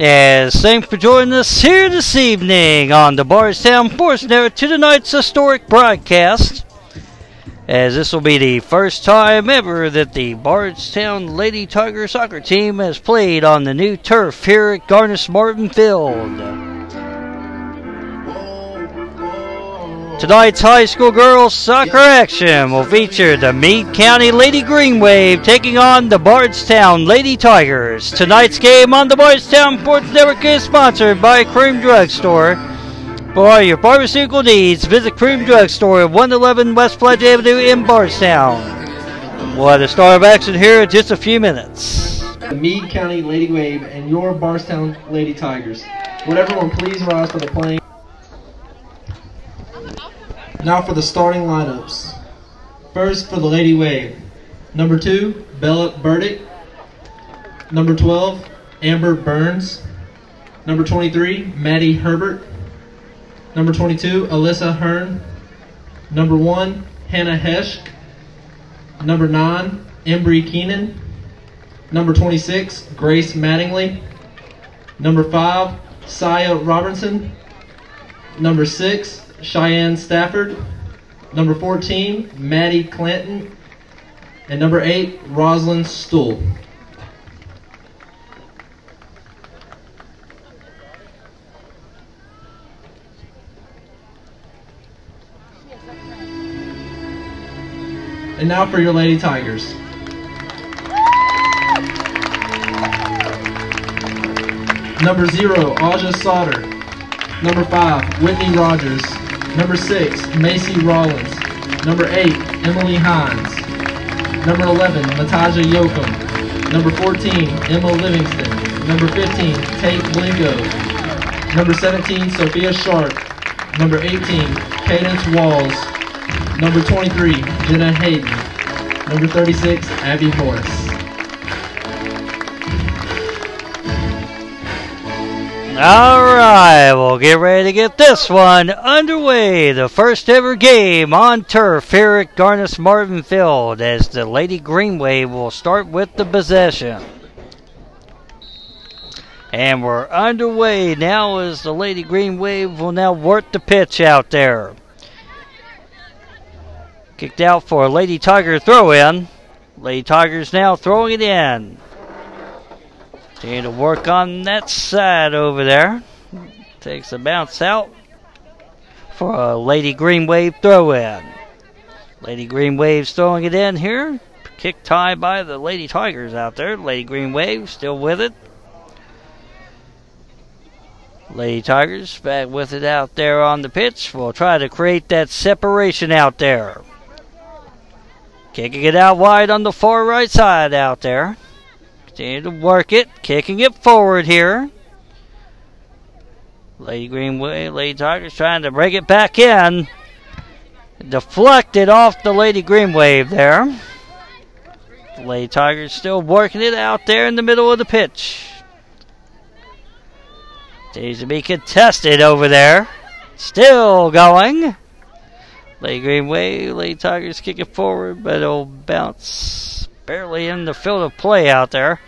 As thanks for joining us here this evening on the Bardstown Sports Network to tonight's historic broadcast. As this will be the first time ever that the Bardstown Lady Tiger soccer team has played on the new turf here at Garnis Martin Field. Tonight's high school girls soccer action will feature the Meade County Lady Green Wave taking on the Bardstown Lady Tigers. Tonight's game on the Bardstown Sports Network is sponsored by Cream Drug Store. For all your pharmaceutical needs, visit Cream Drug Store at 111 West Pledge Avenue in Bardstown. We'll have the start of action here in just a few minutes. The Meade County Lady Wave and your Bardstown Lady Tigers. Would everyone please rise for the playing? Now for the starting lineups. First for the Lady Wave. Number 2, Bella Burdick. Number 12, Amber Burns. Number 23, Maddie Herbert. Number 22, Alyssa Hearn. Number 1, Hannah Hesch. Number 9, Embry Keenan. Number 26, Grace Mattingly. Number 5, Saya Robertson. Number 6, Cheyenne Stafford. Number 14, Maddie Clanton. And number 8, Rosalind Stool. And now for your Lady Tigers. Number 0, Aja Sauter. Number 5, Whitney Rogers. Number 6, Macy Rollins. Number 8, Emily Hines. Number 11, Mataja Yoakum. Number 14, Emma Livingston. Number 15, Tate Blingo. Number 17, Sophia Sharp. Number 18, Cadence Walls. Number 23, Jenna Hayden. Number 36, Abby Horace. All right, we'll get ready to get this one underway. The first ever game on turf here at Garnis Martin Field as the Lady Green Wave will start with the possession. And we're underway now as the Lady Green Wave will now work the pitch out there. Kicked out for a Lady Tiger throw in. Lady Tigers now throwing it in. Continue to work on that side over there. Takes a bounce out for a Lady Green Wave throw in. Lady Green Wave's throwing it in here. Kick tie by the Lady Tigers out there. Lady Green Wave still with it. Lady Tigers back with it out there on the pitch. We'll try to create that separation out there. Kicking it out wide on the far right side out there. Continue to work it, kicking it forward here. Lady Green Wave, Lady Tigers trying to break it back in. Deflected off the Lady Green Wave there. Lady Tigers still working it out there in the middle of the pitch. Needs to be contested over there. Still going. Lady Green Wave, Lady Tigers kick it forward, but it'll bounce barely in the field of play out there.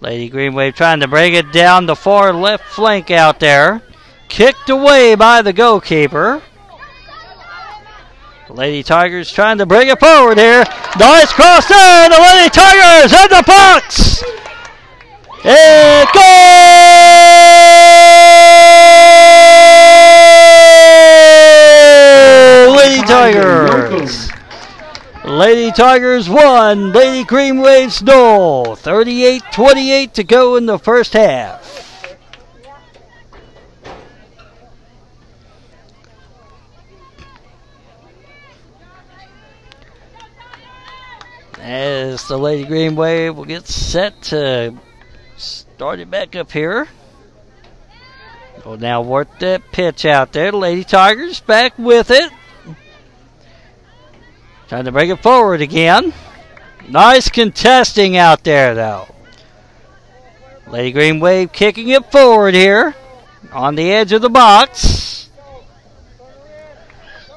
Lady Green Wave trying to bring it down the far left flank out there. Kicked away by the goalkeeper. Lady Tigers trying to bring it forward here. Nice cross there. The Lady Tigers in the box. And goal! Lady Tigers. Lady Tigers won. Lady Green Waves no. 38 28 to go in the first half. As the Lady Green Wave will get set to start it back up here. We'll now work that pitch out there. Lady Tigers back with it. Trying to bring it forward again. Nice contesting out there, though. Lady Green Wave kicking it forward here on the edge of the box.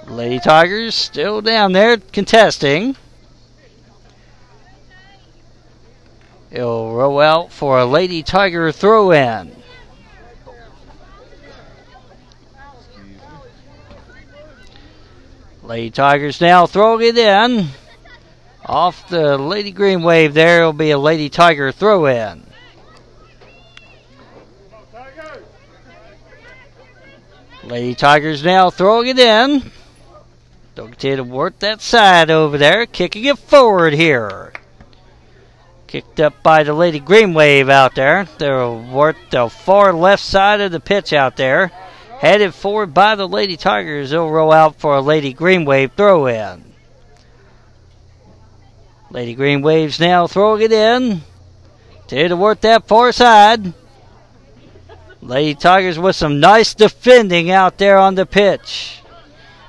Lady Tigers still down there contesting. It'll roll out for a Lady Tiger throw in. Lady Tigers now throwing it in. Off the Lady Green Wave there will be a Lady Tiger throw in. Lady Tigers now throwing it in. Don't continue to work that side over there. Kicking it forward here. Kicked up by the Lady Green Wave out there. They'll work the far left side of the pitch out there. Headed forward by the Lady Tigers. They'll roll out for a Lady Green Wave throw in. Lady Green Waves now throwing it in. Continue to work that far side. Lady Tigers with some nice defending out there on the pitch.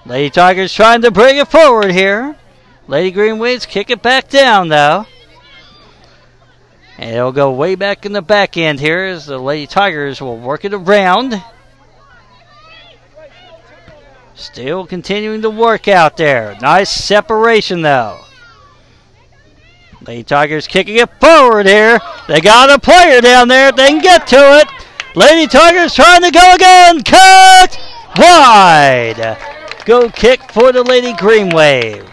Lady Tigers trying to bring it forward here. Lady Green Waves kick it back down though. And it'll go way back in the back end here as the Lady Tigers will work it around. Still continuing to work out there. Nice separation though. Lady Tigers kicking it forward here. They got a player down there. They can get to it. Lady Tigers trying to go again. Cut wide. Go kick for the Lady Green Wave.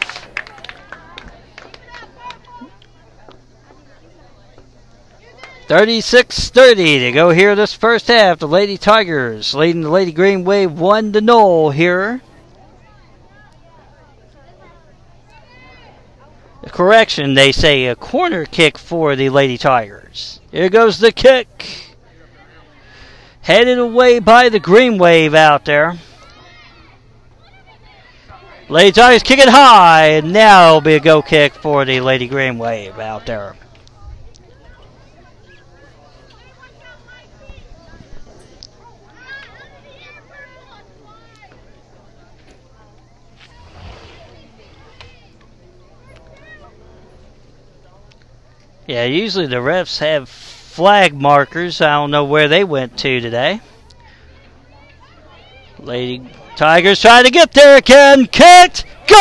Thirty-six thirty to go here this first half. The Lady Tigers leading the Lady Green Wave one to null here. Correction, they say a corner kick for the Lady Tigers. Here goes the kick. Headed away by the Green Wave out there. Lady Tigers kicking high, and now it'll be a go kick for the Lady Green Wave out there. Yeah, usually the refs have flag markers. I don't know where they went to today. Lady Tigers trying to get there again. Kicked. Goal!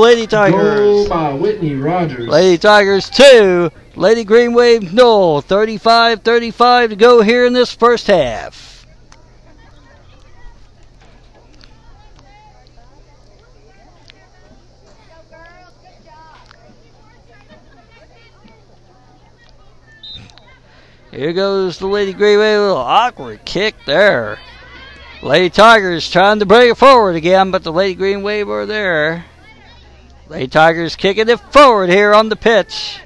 Lady Tigers. Goal by Whitney Rogers. Lady Tigers 2. Lady Green Wave no. 35 35 to go here in this first half. Here goes the Lady Green Wave. A little awkward kick there. Lady Tigers trying to bring it forward again, but the Lady Green Wave are there. Lady Tigers kicking it forward here on the pitch.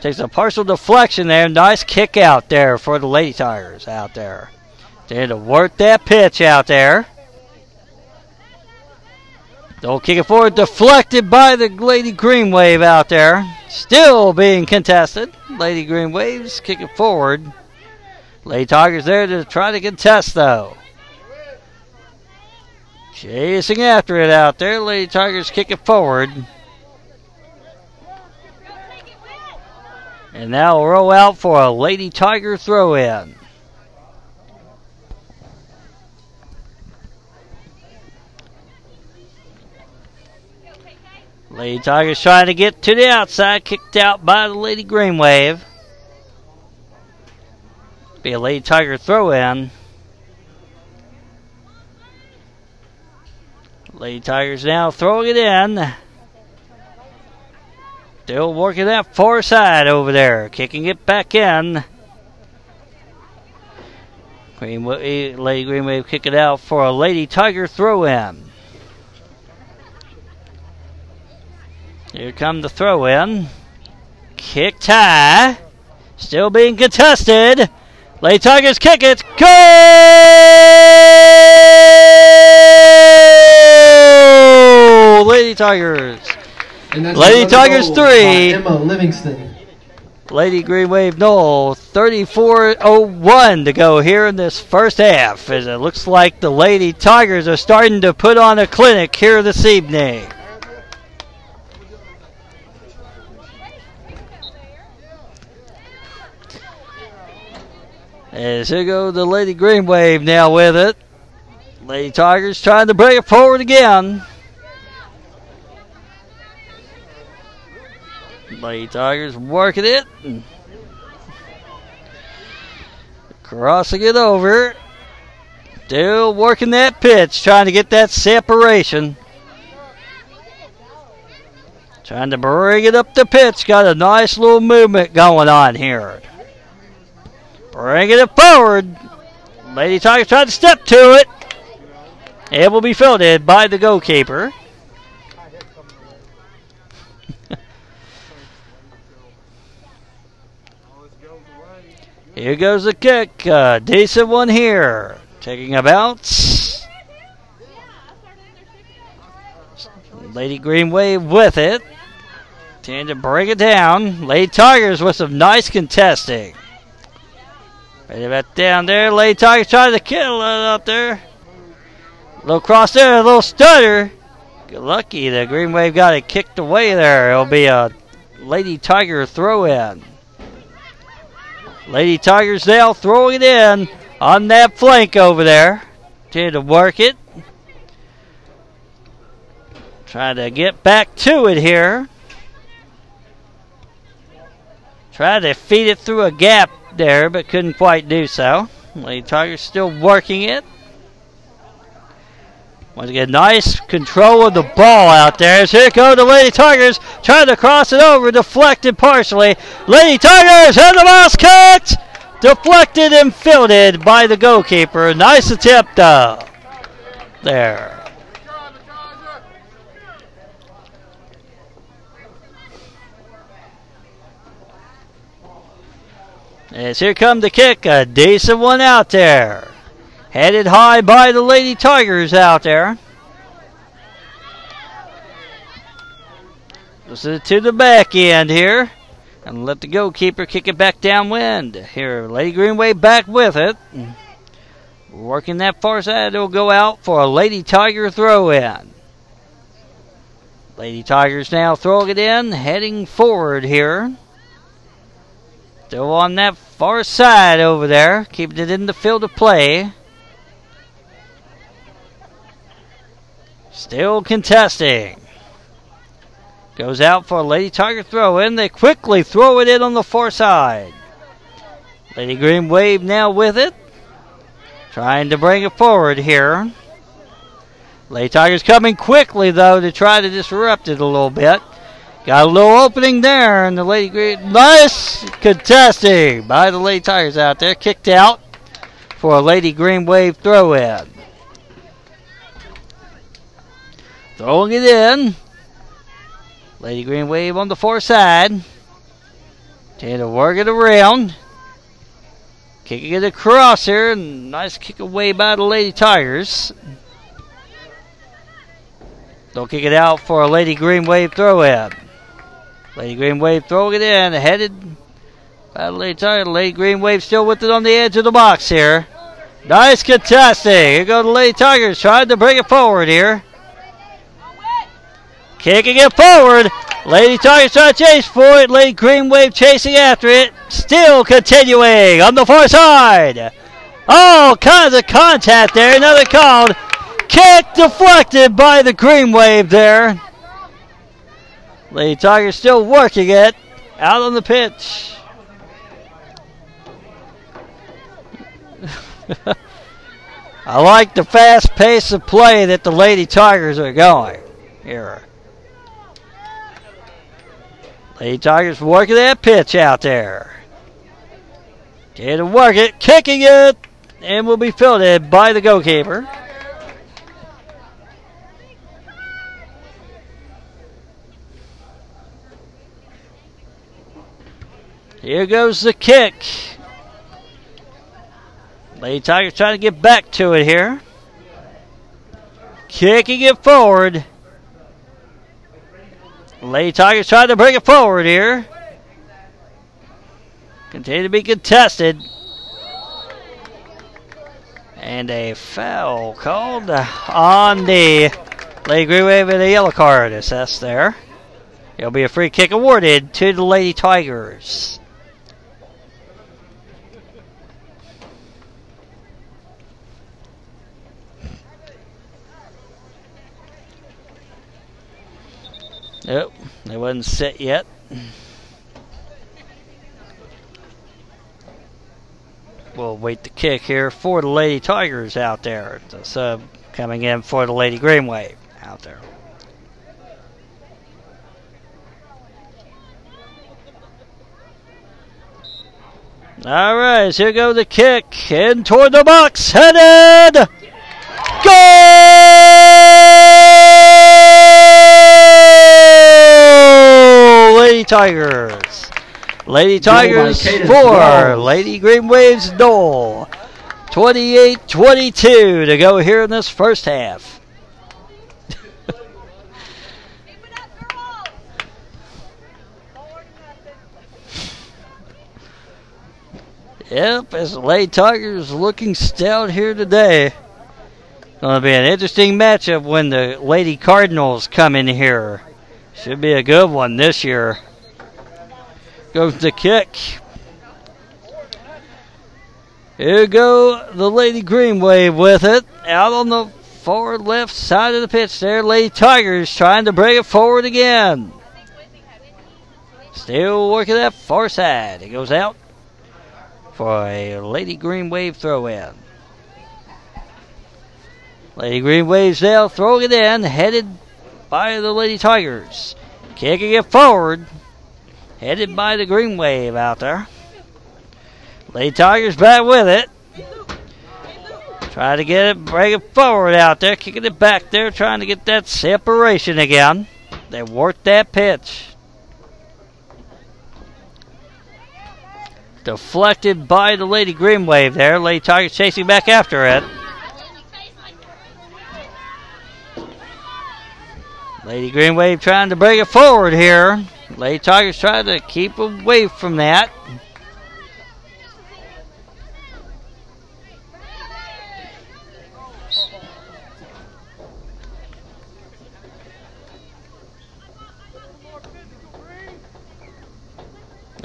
Takes a partial deflection there. Nice kick out there for the Lady Tigers out there. Had to work that pitch out there. Don't kick it forward. Deflected by the Lady Green Wave out there. Still being contested. Lady Green Waves kick it forward. Lady Tigers there to try to contest though. Chasing after it out there. Lady Tigers kick it forward. And now we'll roll out for a Lady Tiger throw in. Lady Tigers trying to get to the outside, kicked out by the Lady Green Wave. Be a Lady Tiger throw in. Lady Tigers now throwing it in. Still working that far side over there, kicking it back in. Green Wave, eh, Lady Green Wave kick it out for a Lady Tiger throw in. Here come the throw in. Kick tie. Still being contested. Lady Tigers kick it. Goal! Lady Tigers. Lady Tigers three. Emma Livingston. Lady Green Wave Knoll, 34.01 to go here in this first half. As it looks like the Lady Tigers are starting to put on a clinic here this evening. As here go the Lady Green Wave now with it. Lady Tigers trying to bring it forward again. Lady Tigers working it. Crossing it over. Still working that pitch, trying to get that separation. Trying to bring it up the pitch. Got a nice little movement going on here. Bringing it forward. Lady Tiger trying to step to it. It will be fielded by the goalkeeper. Here goes the kick. Decent one here. Taking a bounce. Lady Green Wave with it. To bring it down. Lady Tigers with some nice contesting. Right about down there. Lady Tigers trying to kill it up there. Little cross there, a little stutter. Good lucky the Green Wave got it kicked away there. It'll be a Lady Tiger throw in. Lady Tigers now throwing it in on that flank over there. Trying to work it. Trying to get back to it here. Tried to feed it through a gap there, but couldn't quite do so. Lady Tigers still working it. Once again, nice control of the ball out there. As here go the Lady Tigers trying to cross it over, deflected partially. Lady Tigers and the kicked, deflected and fielded by the goalkeeper. Nice attempt though. There. As here come the kick, a decent one out there. Headed high by the Lady Tigers out there. Listen to the back end here. And let the goalkeeper kick it back downwind. Here, Lady Green Wave back with it. Working that far side, it'll go out for a Lady Tiger throw in. Lady Tigers now throwing it in, heading forward here. Still on that far side over there, keeping it in the field of play. Still contesting. Goes out for a Lady Tiger throw in. They quickly throw it in on the far side. Lady Green Wave now with it. Trying to bring it forward here. Lady Tigers coming quickly though to try to disrupt it a little bit. Got a little opening there, and the Lady Green. Nice contesting by the Lady Tigers out there. Kicked out for a Lady Green Wave throw in. Throwing it in. Lady Green Wave on the far side. Trying to work it around. Kicking it across here. And nice kick away by the Lady Tigers. They'll kick it out for a Lady Green Wave throw in. Lady Green Wave throwing it in. Headed by Lady Tiger. Lady Green Wave still with it on the edge of the box here. Nice contesting. Here go the Lady Tigers trying to bring it forward here. Kicking it forward. Lady Tigers trying to chase for it. Lady Green Wave chasing after it. Still continuing on the far side. All kinds of contact there. Another called. Kick deflected by the Green Wave there. Lady Tigers still working it. Out on the pitch. I like the fast pace of play that the Lady Tigers are going here. Lady Tigers working that pitch out there. Get to work it, kicking it, and will be fielded by the goalkeeper. Here goes the kick. Lady Tigers trying to get back to it here. Kicking it forward. Lady Tigers trying to bring it forward here. Continue to be contested. And a foul called on the Lady Green Wave and a yellow card assessed there. It'll be a free kick awarded to the Lady Tigers. Nope, they wasn't set yet. We'll wait the kick here for the Lady Tigers out there. The sub coming in for the Lady Green Wave out there. All right, so here goes the kick in toward the box, headed goal. Tigers. Lady Tigers four, Lady Green Waves Dole. 28-22 to go here in this first half. Yep, as the Lady Tigers looking stout here today. Going to be an interesting matchup when the Lady Cardinals come in here. Should be a good one this year. Goes the kick. Here go the Lady Green Wave with it. Out on the far left side of the pitch there. Lady Tigers trying to bring it forward again. Still working that far side. It goes out for a Lady Green Wave throw in. Lady Green Waves now throwing it in, headed by the Lady Tigers. Kicking it forward, headed by the Green Wave out there. Lady Tigers back with it. Trying to get it, bring it forward out there, kicking it back there, trying to get that separation again. They worked that pitch. Deflected by the Lady Green Wave there. Lady Tigers chasing back after it. Lady Green Wave trying to bring it forward here. Lady Tigers trying to keep away from that.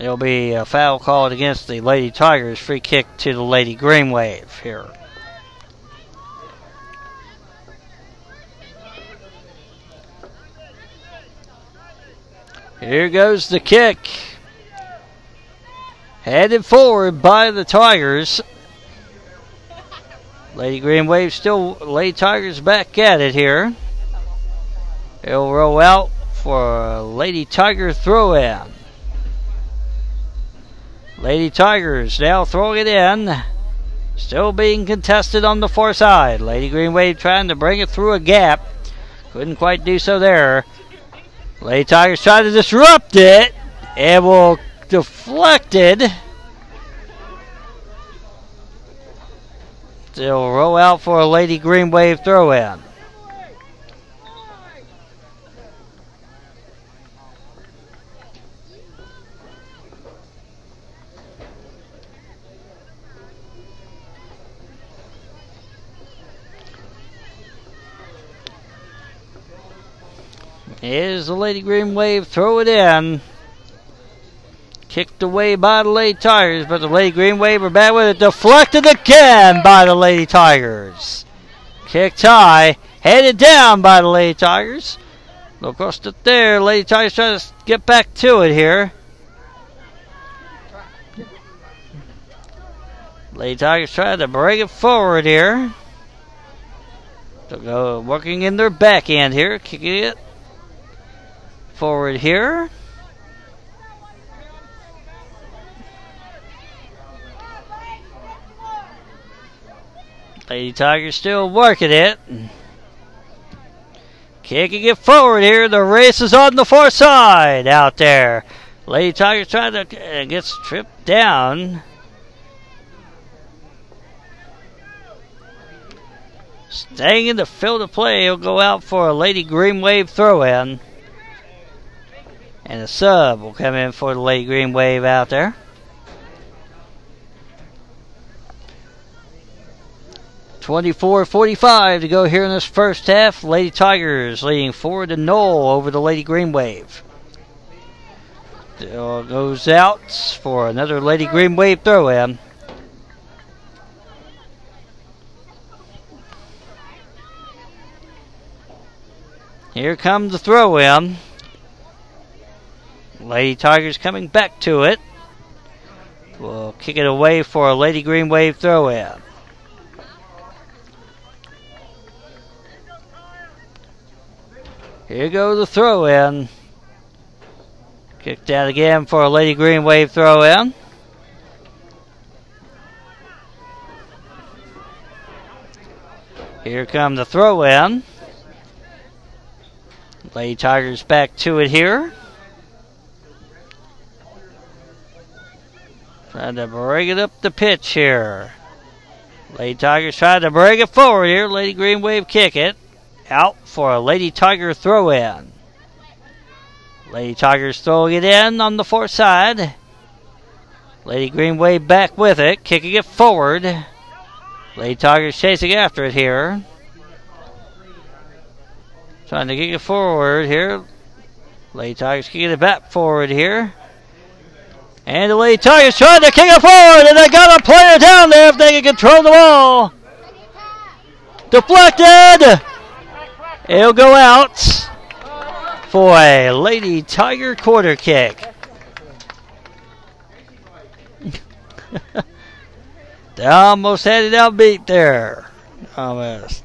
There'll be a foul called against the Lady Tigers. Free kick to the Lady Green Wave here. Here goes the kick. Headed forward by the Tigers. Lady Green Wave still, Lady Tigers back at it here. It'll roll out for Lady Tiger throw in. Lady Tigers now throwing it in. Still being contested on the far side. Lady Green Wave trying to bring it through a gap. Couldn't quite do so there. Lady Tigers try to disrupt it. It will deflected. They'll roll out for a Lady Green Wave throw in. Here's the Lady Green Wave. Throw it in. Kicked away by the Lady Tigers, but the Lady Green Wave are back with it. Deflected again by the Lady Tigers. Kicked high. Headed down by the Lady Tigers. Look across it there. Lady Tigers trying to get back to it here. Lady Tigers trying to bring it forward here. So go uh, working in their back end here, kicking it forward here. Lady Tiger still working it. Kicking it forward here. The race is on the far side out there. Lady Tiger trying to uh, get stripped down. Staying in the field of play, he'll go out for a Lady Green Wave throw in. And a sub will come in for the Lady Green Wave out there. Twenty-four forty-five to go here in this first half. Lady Tigers leading forward to Knoll over the Lady Green Wave. Still goes out for another Lady Green Wave throw in. Here comes the throw in. Lady Tigers coming back to it. We'll kick it away for a Lady Green Wave throw in. Here goes the throw in. Kicked out again for a Lady Green Wave throw in. Here come the throw in. Lady Tigers back to it here. Trying to bring it up the pitch here. Lady Tigers trying to bring it forward here. Lady Green Wave kick it. Out for a Lady Tiger throw in. Lady Tigers throwing it in on the far side. Lady Green Wave back with it, kicking it forward. Lady Tigers chasing after it here. Trying to kick it forward here. Lady Tigers kicking it back forward here. And the Lady Tigers trying to kick it forward, and they got a player down there if they can control the ball. Deflected! It'll go out for a Lady Tiger corner kick. they almost had it out beat there. Almost.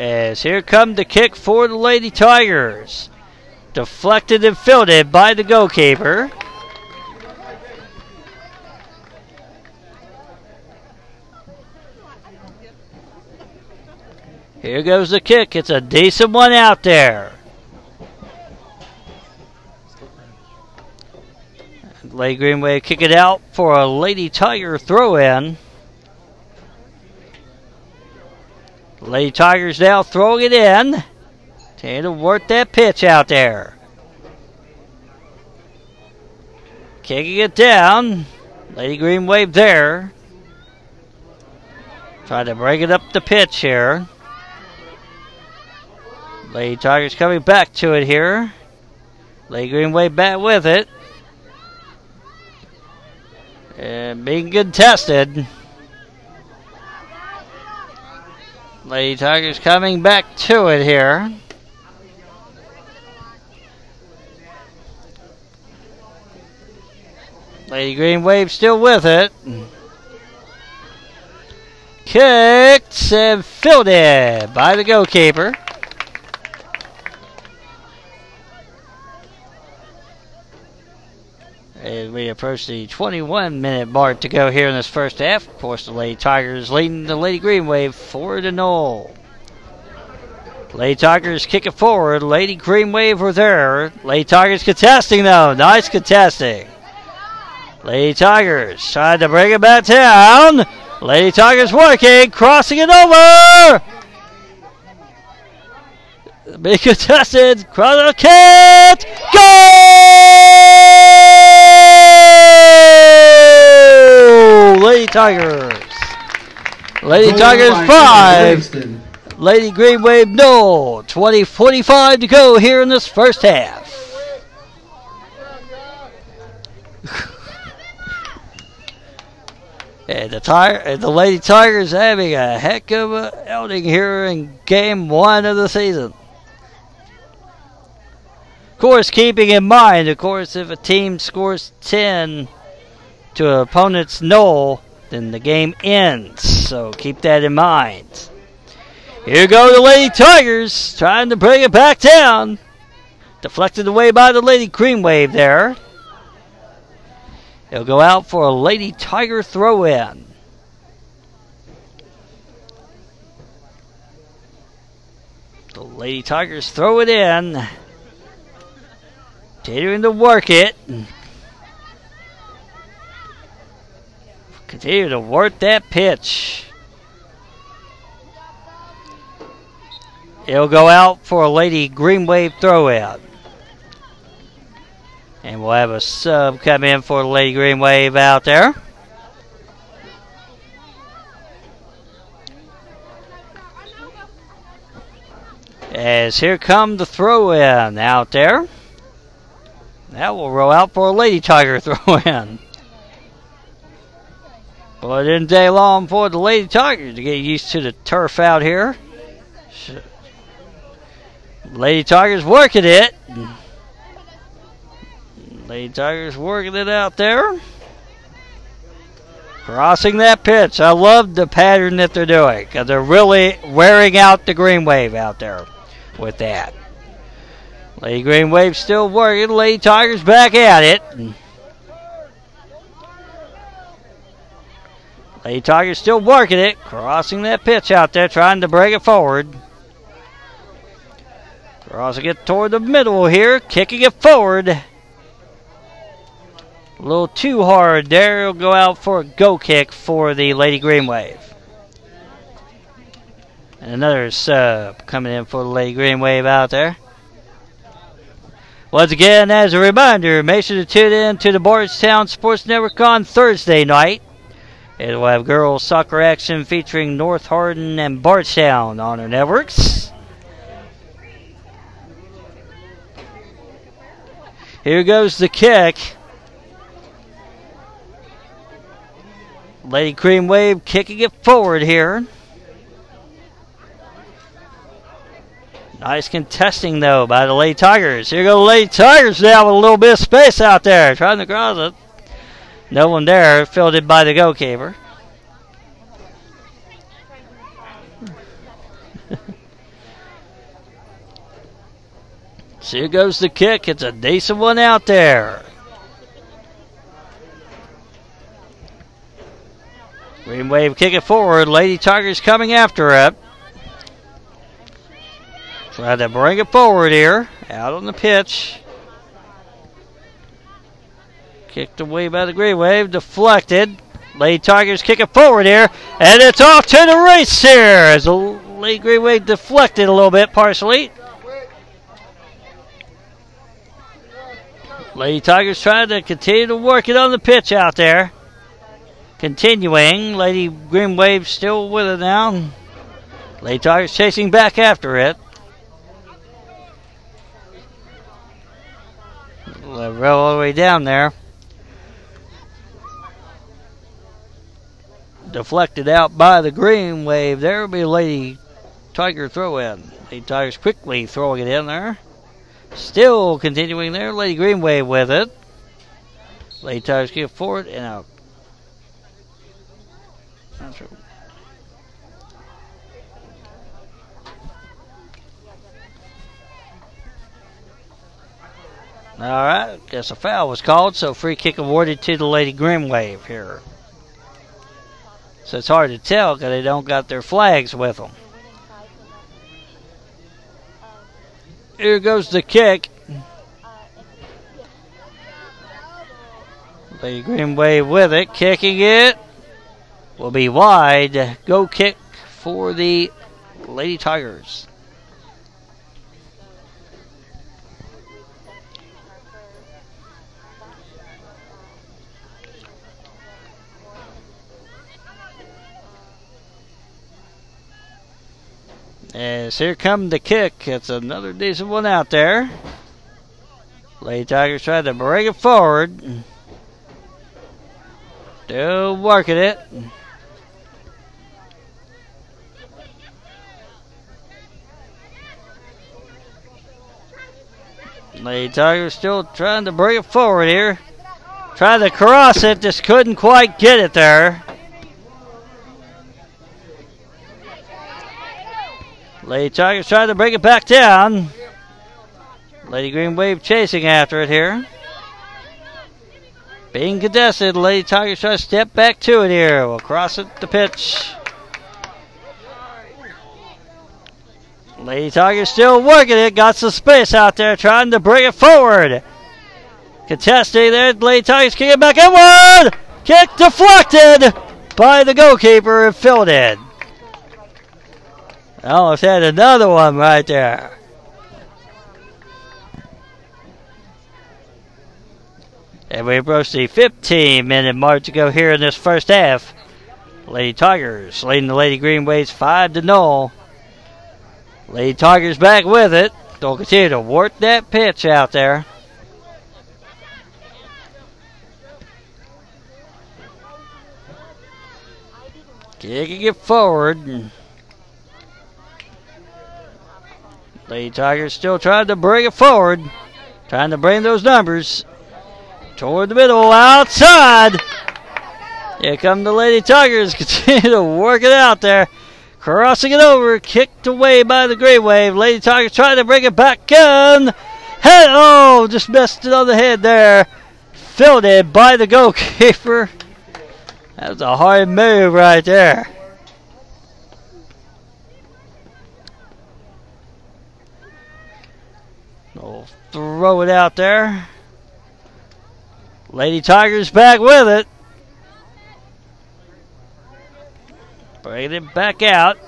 As here come the kick for the Lady Tigers. Deflected and fielded by the goalkeeper. Here goes the kick. It's a decent one out there. Lady Green Wave kick it out for a Lady Tiger throw in. Lady Tigers now throwing it in. To work that pitch out there. Kicking it down. Lady Green Wave there. Trying to break it up the pitch here. Lady Tigers coming back to it here. Lady Green Wave back with it. And being contested. Lady Tigers coming back to it here. Lady Green Wave still with it. Kicked and fielded by the goalkeeper. As we approach the 21 minute mark to go here in this first half, of course, the Lady Tigers leading the Lady Green Wave 4 to 0. Lady Tigers kick it forward. Lady Green Wave were there. Lady Tigers contesting though. Nice contesting. Lady Tigers tried to bring it back down. Lady Tigers working, crossing it over. Big contested. Cross kit. Goal! Tigers. Lady Goal Tigers by five. Lady Green Wave no. 20 45 to go here in this first half. and the tire the Lady Tigers having a heck of a outing here in game one of the season. Of course, keeping in mind, of course, if a team scores 10 to an opponent's null, then the game ends. So keep that in mind. Here go the Lady Tigers trying to bring it back down. Deflected away by the Lady Green Wave there. It'll go out for a Lady Tiger throw in. The Lady Tigers throw it in. Continuing to work it. Continue to work that pitch. It'll go out for a Lady Green Wave throw out. And we'll have a sub come in for the Lady Green Wave out there. As here come the throw in out there. That will roll out for a Lady Tiger throw in. But it didn't take long for the Lady Tigers to get used to the turf out here. Lady Tigers working it. Lady Tigers working it out there. Crossing that pitch. I love the pattern that they're doing because they're really wearing out the green wave out there with that. Lady Green Wave still working. Lady Tigers back at it. Lady Tigers still working it. Crossing that pitch out there, trying to break it forward. Crossing it toward the middle here, kicking it forward. A little too hard there. He'll go out for a go kick for the Lady Green Wave. And another sub coming in for the Lady Green Wave out there. Once again, as a reminder, make sure to tune in to the Bardstown Sports Network on Thursday night. It will have girls soccer action featuring North Hardin and Bardstown on our networks. Here goes the kick. Lady Green Wave kicking it forward here. Nice contesting though by the Lady Tigers. Here go the Lady Tigers now with a little bit of space out there, trying to cross it. No one there, filled fielded by the goalkeeper. so here goes the kick. It's a decent one out there. Green Wave kick it forward. Lady Tigers coming after it. Try to bring it forward here. Out on the pitch. Kicked away by the Green Wave. Deflected. Lady Tigers kick it forward here. And it's off to the race here as the Lady Green Wave deflected a little bit partially. Lady Tigers trying to continue to work it on the pitch out there. Continuing. Lady Green Wave still with it now. Lady Tigers chasing back after it. Roll all the way down there. Deflected out by the green wave. There will be Lady Tiger throw in. Lady Tiger's quickly throwing it in there. Still continuing there. Lady Green Wave with it. Lady Tigers get forward and out. That's right. All right, guess a foul was called, so free kick awarded to the Lady Green Wave here. So it's hard to tell because they don't got their flags with them. Here goes the kick. Lady Green Wave with it, kicking it. Will be wide. Go kick for the Lady Tigers. As here come the kick. It's another decent one out there. Lady Tigers trying to bring it forward. Still working it. Lady Tigers still trying to bring it forward here. Trying to cross it, just couldn't quite get it there. Lady Tigers trying to bring it back down. Lady Green Wave chasing after it here. Being contested, Lady Tigers trying to step back to it here. We'll cross it the pitch. Lady Tigers still working it. Got some space out there trying to bring it forward. Contesting there. Lady Tigers kick it back inward. Kick deflected by the goalkeeper and fielded. Almost had another one right there. And we approach the 15 minute mark to go here in this first half. Lady Tigers leading the Lady Green Waves 5 to 0. Lady Tiger's back with it. They'll continue to work that pitch out there. Kicking it forward. Lady Tigers still trying to bring it forward. Trying to bring those numbers toward the middle, outside. Here come the Lady Tigers. Continue to work it out there. Crossing it over, kicked away by the Green Wave. Lady Tigers trying to bring it back in. Head, oh, just missed it on the head there. filled Fielded by the goalkeeper. That was a hard move right there. We'll throw it out there. Lady Tigers back with it. Bring it back out.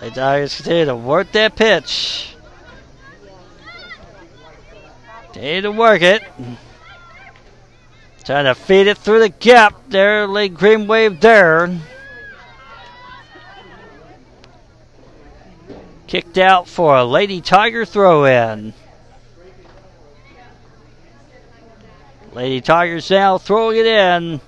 Lady Tigers continue to work that pitch. Continue to work it. Trying to feed it through the gap there. Lady Green Wave there. Kicked out for a Lady Tiger throw in. Lady Tigers now throwing it in.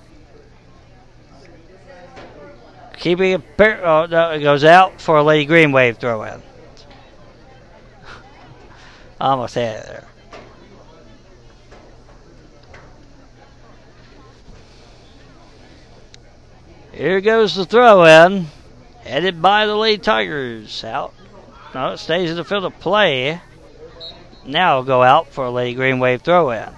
Keeping it, oh, no, it goes out for a Lady Green Wave throw in. Almost had it there. Here goes the throw in. Headed by the Lady Tigers. Out. No, it stays in the field of play. Now it'll go out for a Lady Green Wave throw in.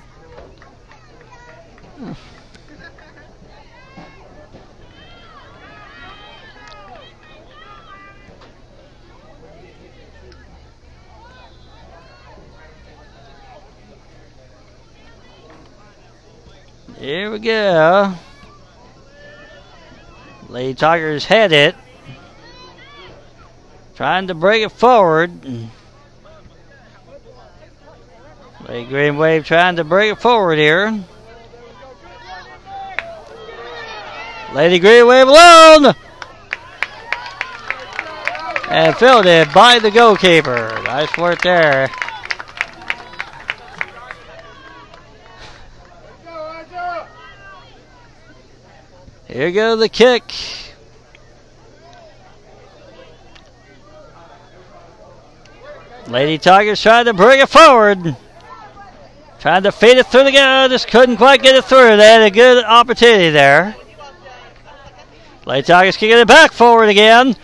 Here we go. Lady Tigers head it. Trying to bring it forward. Lady Green Wave trying to bring it forward here. Lady Green Wave alone! And filled fielded by the goalkeeper. Nice work there. Here goes the kick. Lady Tigers trying to bring it forward. Trying to feed it through the gap. Just couldn't quite get it through. They had a good opportunity there. Lady Tigers kicking it back forward again.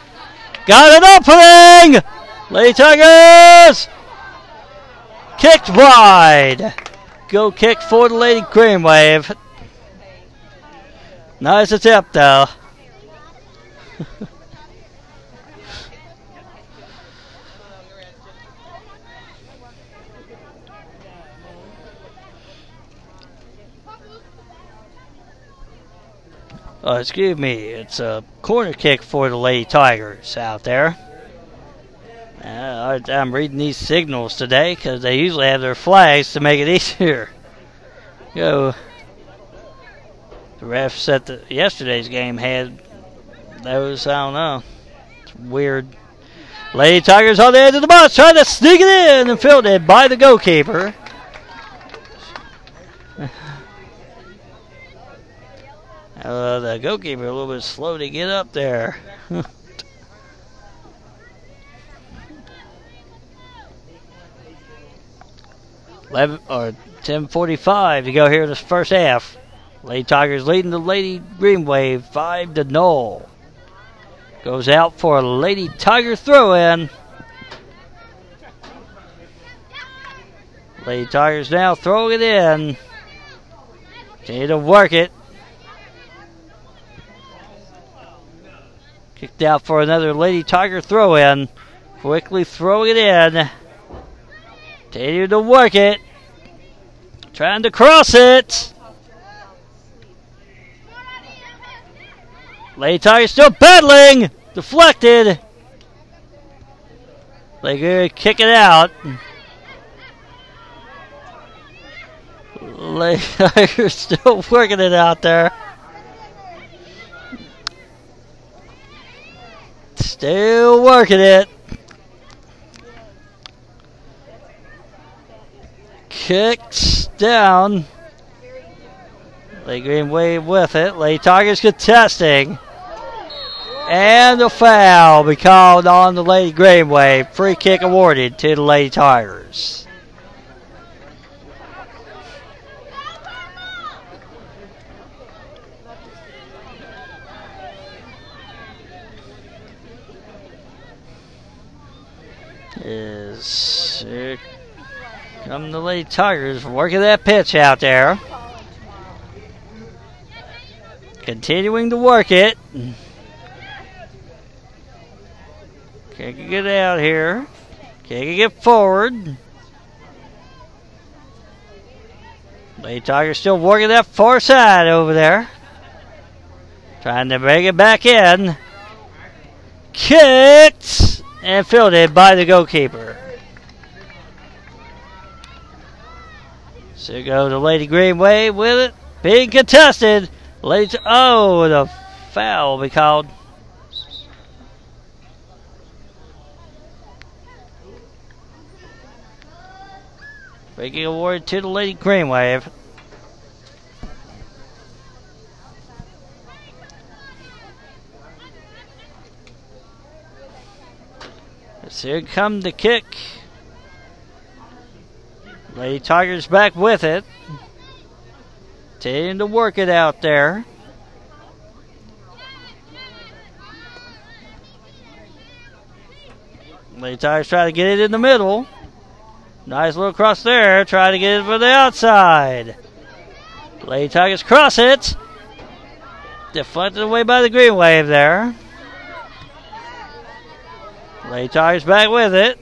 Got an opening! Lady Tigers! Kicked wide. Go kick for the Lady Green Wave. Nice attempt though. Oh, excuse me. It's a corner kick for the Lady Tigers out there. Uh, I'm reading these signals today because they usually have their flags to make it easier. Go. The refs at the yesterday's game had those. I don't know. It's weird. Lady Tigers on the edge of the box, trying to sneak it in and fielded by the goalkeeper. Uh, the goalkeeper a little bit slow to get up there. Eleven or ten forty-five to go here in this first half. Lady Tigers leading the Lady Green Wave five to null. Goes out for a Lady Tiger throw in. Lady Tigers now throwing it in. Continue to work it. Kicked out for another Lady Tiger throw in. Quickly throwing it in. Continue to work it. Trying to cross it. Lady Tiger still battling. Deflected. They kick it out. Lady Tiger still working it out there. Still working it. Kicks down. Lady Green Wave with it. Lady Tigers contesting. And a foul be called on the Lady Green Wave. Free kick awarded to the Lady Tigers. Is here come the Lady Tigers working that pitch out there. Continuing to work it. Can't get out here. Can't get forward. Lady Tiger still working that far side over there. Trying to bring it back in. Kicked and fielded by the goalkeeper. So go to Lady Green Wave with it. Being contested. Lady, oh, the foul will be called. Breaking award to the Lady Green So here come the kick. Lady Tigers back with it. Continuing to work it out there. Lady Tigers try to get it in the middle. Nice little cross there. Try to get it for the outside. Lady Tigers cross it. Deflected away by the green wave there. Lady Tigers back with it.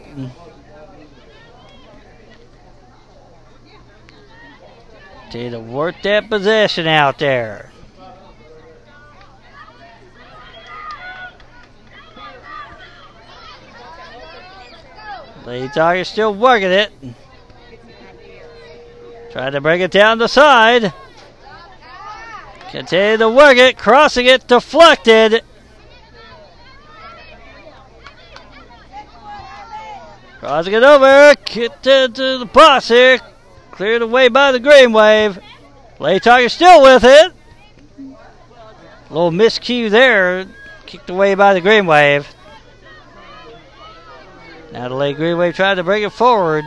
Need to work that possession out there. Lady Tigers still working it. Trying to bring it down the side. Continue to work it, crossing it, deflected. Crossing it over, get to, the box here. Cleared away by the Green Wave. Lady Tiger still with it. A little miscue there. Kicked away by the Green Wave. Now the Lady Green Wave tried to bring it forward.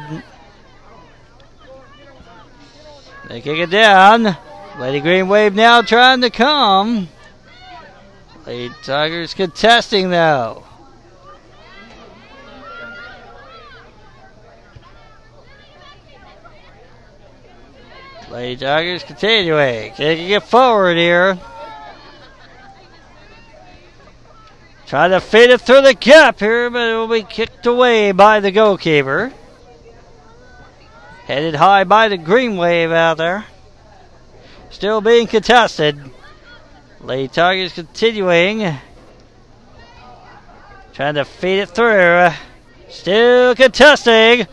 They kick it down. Lady Green Wave now trying to come. Lady Tigers contesting though. Lady Tigers continuing. Can get forward here. Try to feed it through the gap here, but it will be kicked away by the goalkeeper. Headed high by the green wave out there. Still being contested. Lady Tigers continuing. Trying to feed it through. Still contesting.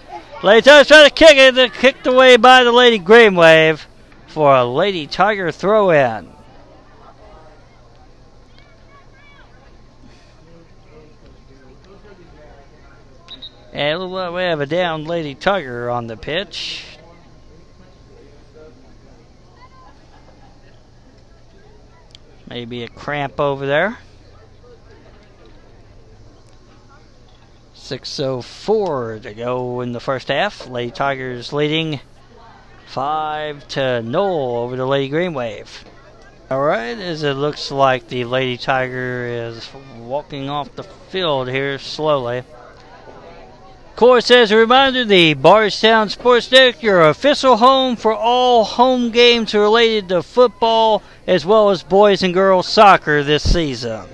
Lady Tigers trying to kick it, kicked away by the Lady Green Wave for a Lady Tiger throw in. And we have a down Lady Tiger on the pitch. Maybe a cramp over there. 6.04 to go in the first half. Lady Tigers leading 5 to 0 over the Lady Green Wave. Alright, as it looks like the Lady Tiger is walking off the field here slowly. Of course, as a reminder, the Bardstown Sports Deck, your official home for all home games related to football as well as boys and girls soccer this season.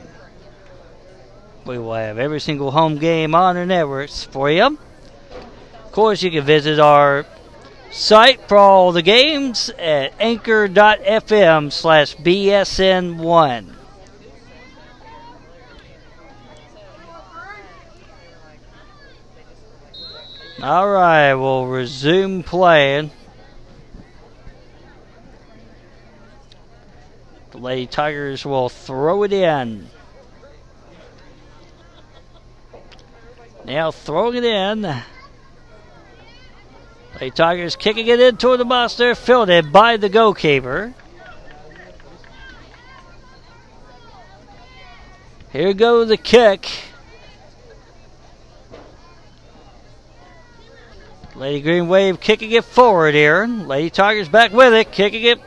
We will have every single home game on our networks for you. Of course, you can visit our site for all the games at anchor.fm slash BSN1. All right, we'll resume playing. The Lady Tigers will throw it in. Now throwing it in. Lady Tigers kicking it in toward the monster, filled fielded by the goalkeeper. Here goes the kick. Lady Green Wave kicking it forward here. Lady Tigers back with it, kicking it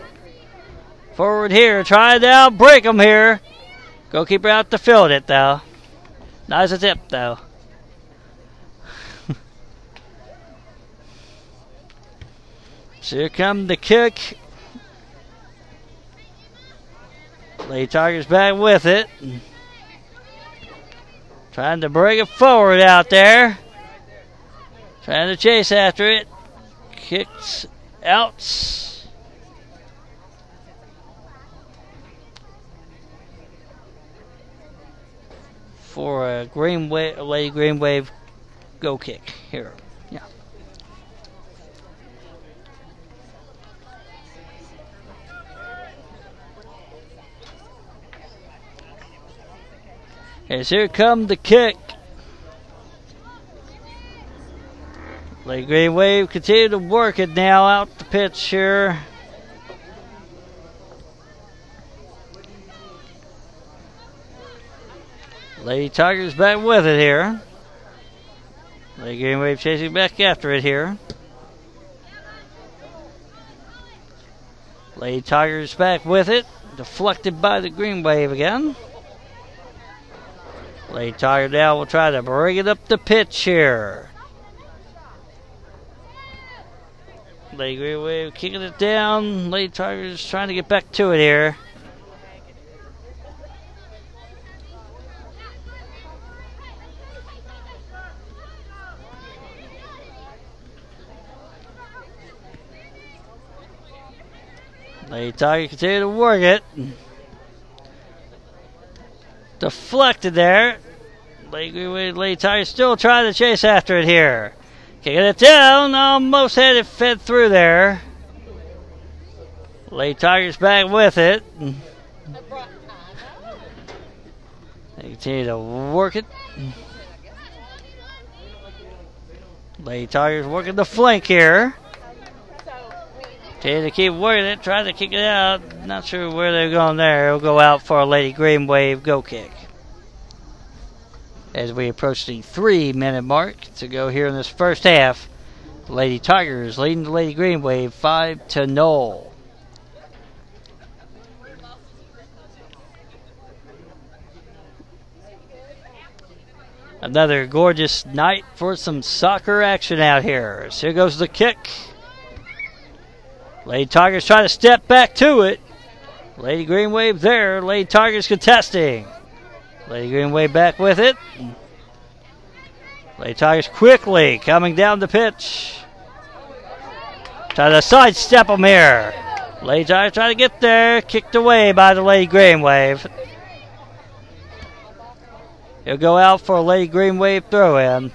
forward here. Trying to break them here. Goalkeeper out to field it though. Nice a tip though. So here come the kick. Lady Tigers back with it. Trying to bring it forward out there. Trying to chase after it. Kicks out. For a green wave, Lady Green Wave go kick here. As here come the kick. Lady Green Wave continue to work it now out the pitch here. Lady Tigers back with it here. Lady Green Wave chasing back after it here. Lady Tigers back with it. Deflected by the Green Wave again. Lady Tiger now will try to bring it up the pitch here. Lady Green Wave kicking it down. Lady Tigers trying to get back to it here. Lady Tiger continue to work it. Deflected there. Lady Tiger still trying to chase after it here. Kicking it down, almost had it fed through there. Lady Tiger's back with it. They continue to work it. Lady Tiger's working the flank here. Continue to keep working it, trying to kick it out. Not sure where they're going there. It'll go out for a Lady Green Wave go kick as we approach the three minute mark to go here in this first half. Lady Tigers leading the Lady Green Wave 5 to 0. Another gorgeous night for some soccer action out here. So here goes the kick. Lady Tigers try to step back to it. Lady Green Wave there. Lady Tigers contesting. Lady Green Wave back with it. Lady Tigers quickly coming down the pitch. Try to sidestep them here. Lady Tigers trying to get there. Kicked away by the Lady Green Wave. He'll go out for a Lady Green Wave throw in.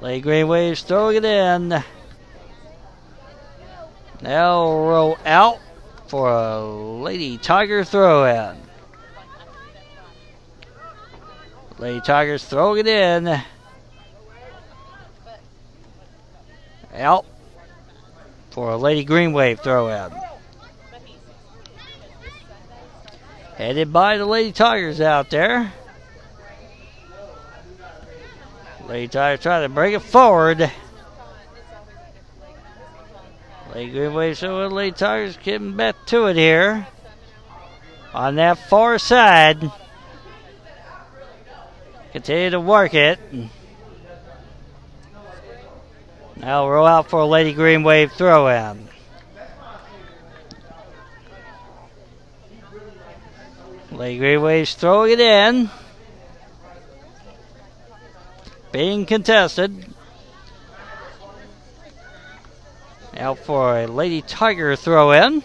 Lady Green Wave's throwing it in. Now roll out for a Lady Tiger throw in. Lady Tigers throwing it in. Out for a Lady Green Wave throw in. Headed by the Lady Tigers out there. Lady Tigers trying to bring it forward. Lady Green Wave so Lady Tigers getting back to it here. On that far side. Continue to work it. Now roll out for a Lady Green Wave throw in. Lady Green Wave's throwing it in. Being contested. Out for a Lady Tiger throw in.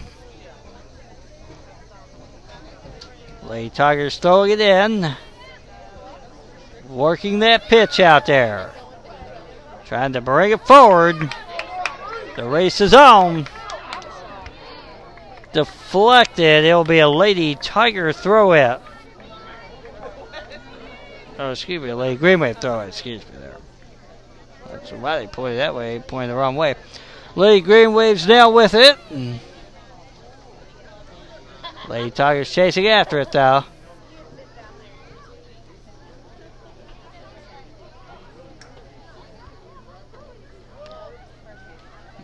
Lady Tiger's throwing it in. Working that pitch out there. Trying to bring it forward. The race is on. Deflected. It'll be a Lady Tiger throw it. Oh, excuse me, Lady Green Wave throw it. Excuse me there. That's why they pointed that way, pointed the wrong way. Lady Green Wave's now with it. Mm. Lady Tiger's chasing after it though.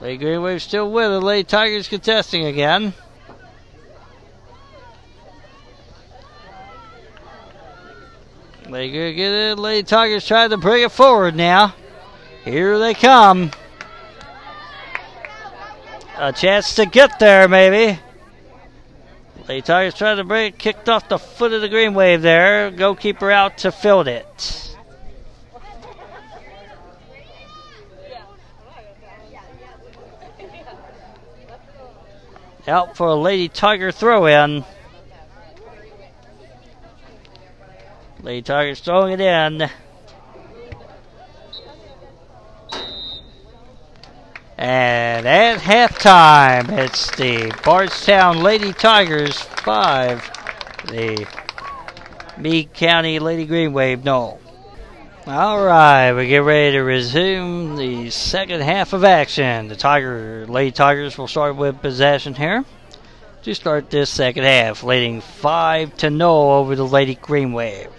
Lady Green Wave still with it. Lady Tiger's contesting again. Lady Green Wave get it. Lady Tiger's trying to bring it forward now. Here they come. A chance to get there, maybe. Lady Tiger's trying to bring it, kicked off the foot of the green wave there. Goalkeeper out to field it. Out for a Lady Tiger throw in. Lady Tiger's throwing it in. And at halftime, it's the Bardstown Lady Tigers 5, the Meade County Lady Green Wave no. All right, we get ready to resume the second half of action. The Tiger Lady Tigers will start with possession here to start this second half, leading 5 to 0 over the Lady Green Wave.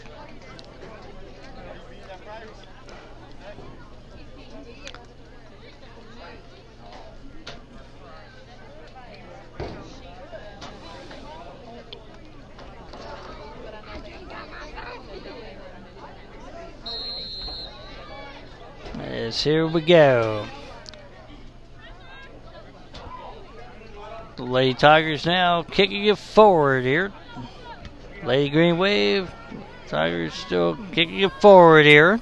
Yes, here we go. Lady Tigers now kicking it forward here. Lady Green Wave. Tigers still kicking it forward here.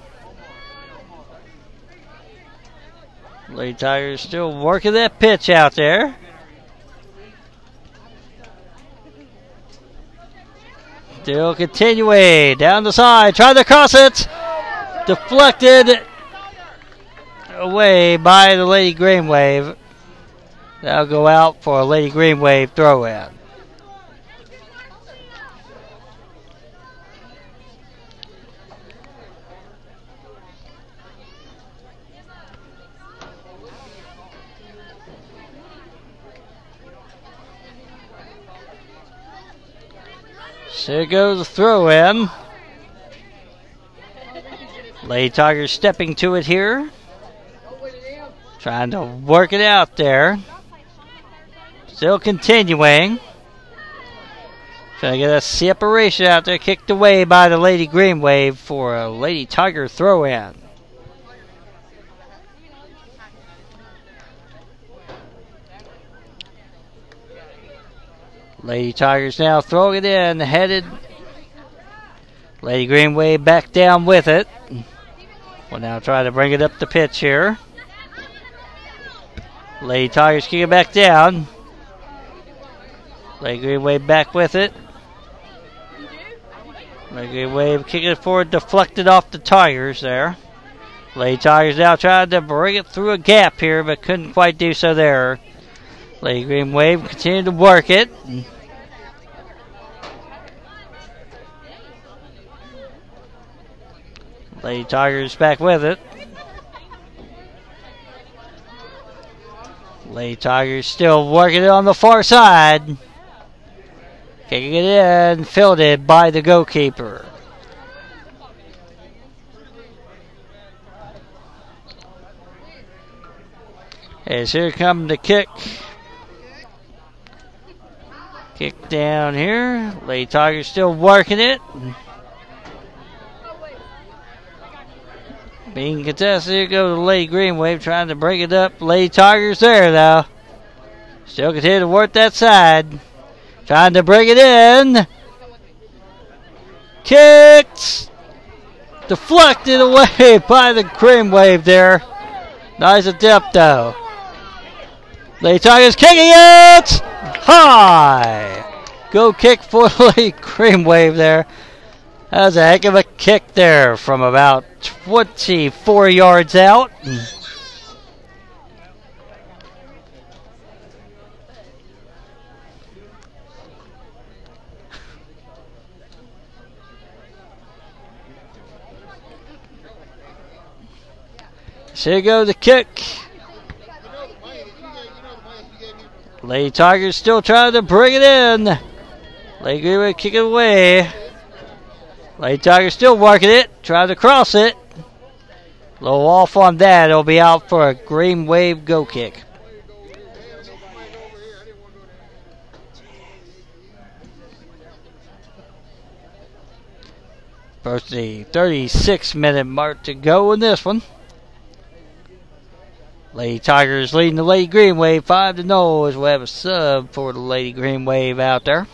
Lady Tigers still working that pitch out there. Still continuing down the side, trying to cross it. Deflected away by the Lady Green Wave. That'll go out for a Lady Green Wave throw in. So here goes the throw in. Lady Tiger stepping to it here. Trying to work it out there. Still continuing. Trying to get a separation out there. Kicked away by the Lady Green Wave for a Lady Tiger throw in. Lady Tigers now throwing it in, headed. Lady Green Wave back down with it. We'll now try to bring it up the pitch here. Lady Tigers kick it back down. Lady Green Wave back with it. Lady Green Wave kicking it forward, deflected off the Tigers there. Lady Tigers now trying to bring it through a gap here, but couldn't quite do so there. Lady Green Wave continued to work it. Lady Tigers back with it. Lady Tigers still working it on the far side. Kicking it in, fielded by the goalkeeper. As here come the kick. Kick down here. Lady Tigers still working it. Being contested, here goes Lady Green Wave trying to break it up. Lady Tigers there though. Still continue to work that side. Trying to bring it in. Kicked. Deflected away by the Green Wave there. Nice attempt though. Lady Tigers kicking it high. Go kick for Lady Green Wave there. That was a heck of a kick there from about 24 yards out. So here goes the kick. Lady Tigers still trying to bring it in. Lady Green Wave kick away. Lady Tigers still working it, trying to cross it. Little off on that. It'll be out for a green wave go kick. First the 36 minute mark to go in this one. Lady Tigers leading the Lady Green Wave 5 to 0 as we have a sub for the Lady Green Wave out there.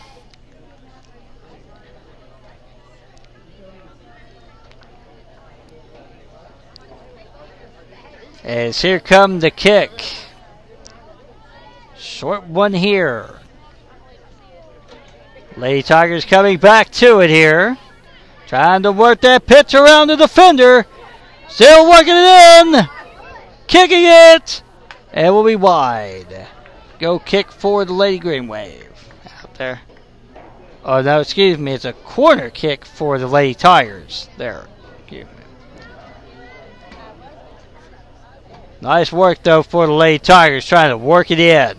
As here come the kick. Short one here. Lady Tigers coming back to it here. Trying to work that pitch around the defender. Still working it in. Kicking it. And will be wide. Go kick for the Lady Green Wave. Out there. Oh, no, excuse me. It's a corner kick for the Lady Tigers. There. Nice work, though, for the Lady Tigers trying to work it in.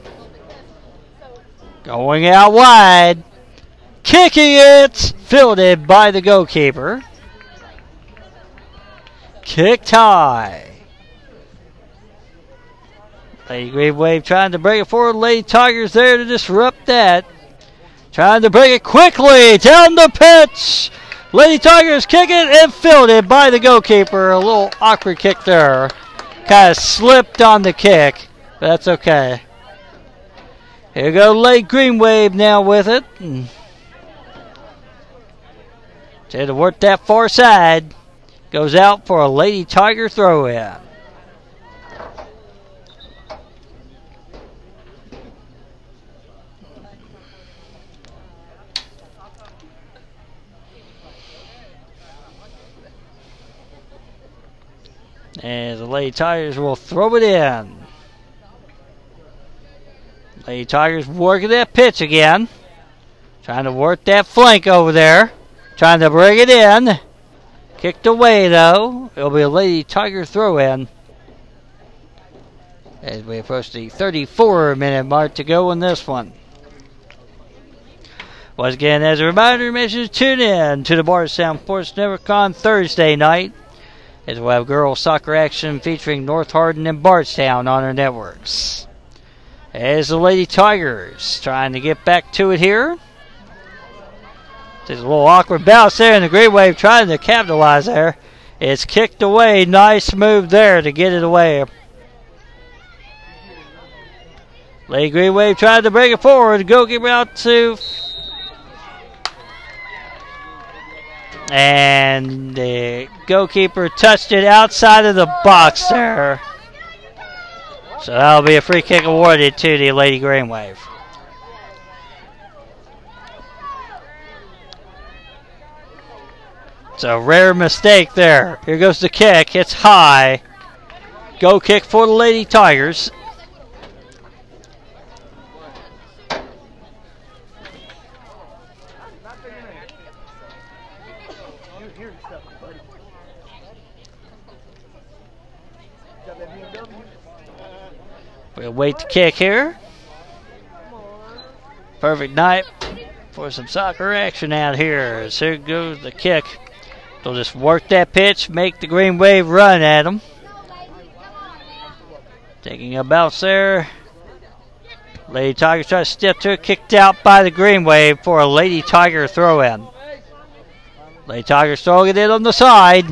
Going out wide. Kicking it. Fielded by the goalkeeper. Kick high. Lady Green Wave trying to bring it forward. Lady Tigers there to disrupt that. Trying to bring it quickly down the pitch. Lady Tigers kick it and fielded by the goalkeeper. A little awkward kick there. Kind of slipped on the kick. But that's okay. Here we go Lady Green Wave now with it. Hmm. Try to work that far side. Goes out for a Lady Tiger throw in. And the Lady Tigers will throw it in. Lady Tigers working that pitch again. Trying to work that flank over there. Trying to bring it in. Kicked away though. It'll be a Lady Tiger throw in. As we approach the 34 minute mark to go in this one. Once again, as a reminder, make sure to tune in to the Bardstown Sports Network on Thursday night as we'll have girls soccer action featuring North Hardin and Bardstown on our networks. As the Lady Tigers trying to get back to it here. There's a little awkward bounce there, and the Green Wave trying to capitalize there. It's kicked away. Nice move there to get it away. Lady Green Wave tried to bring it forward. Goalkeeper out to And the goalkeeper touched it outside of the box there. So that'll be a free kick awarded to the Lady Green Wave. It's a rare mistake there. Here goes the kick. It's high. Go kick for the Lady Tigers. We'll wait to kick here. Perfect night for some soccer action out here. So here goes the kick. They'll just work that pitch, make the Green Wave run at them. Taking a bounce there. Lady Tiger tries to step to it, kicked out by the Green Wave for a Lady Tiger throw in. Lady Tigers throwing it in on the side.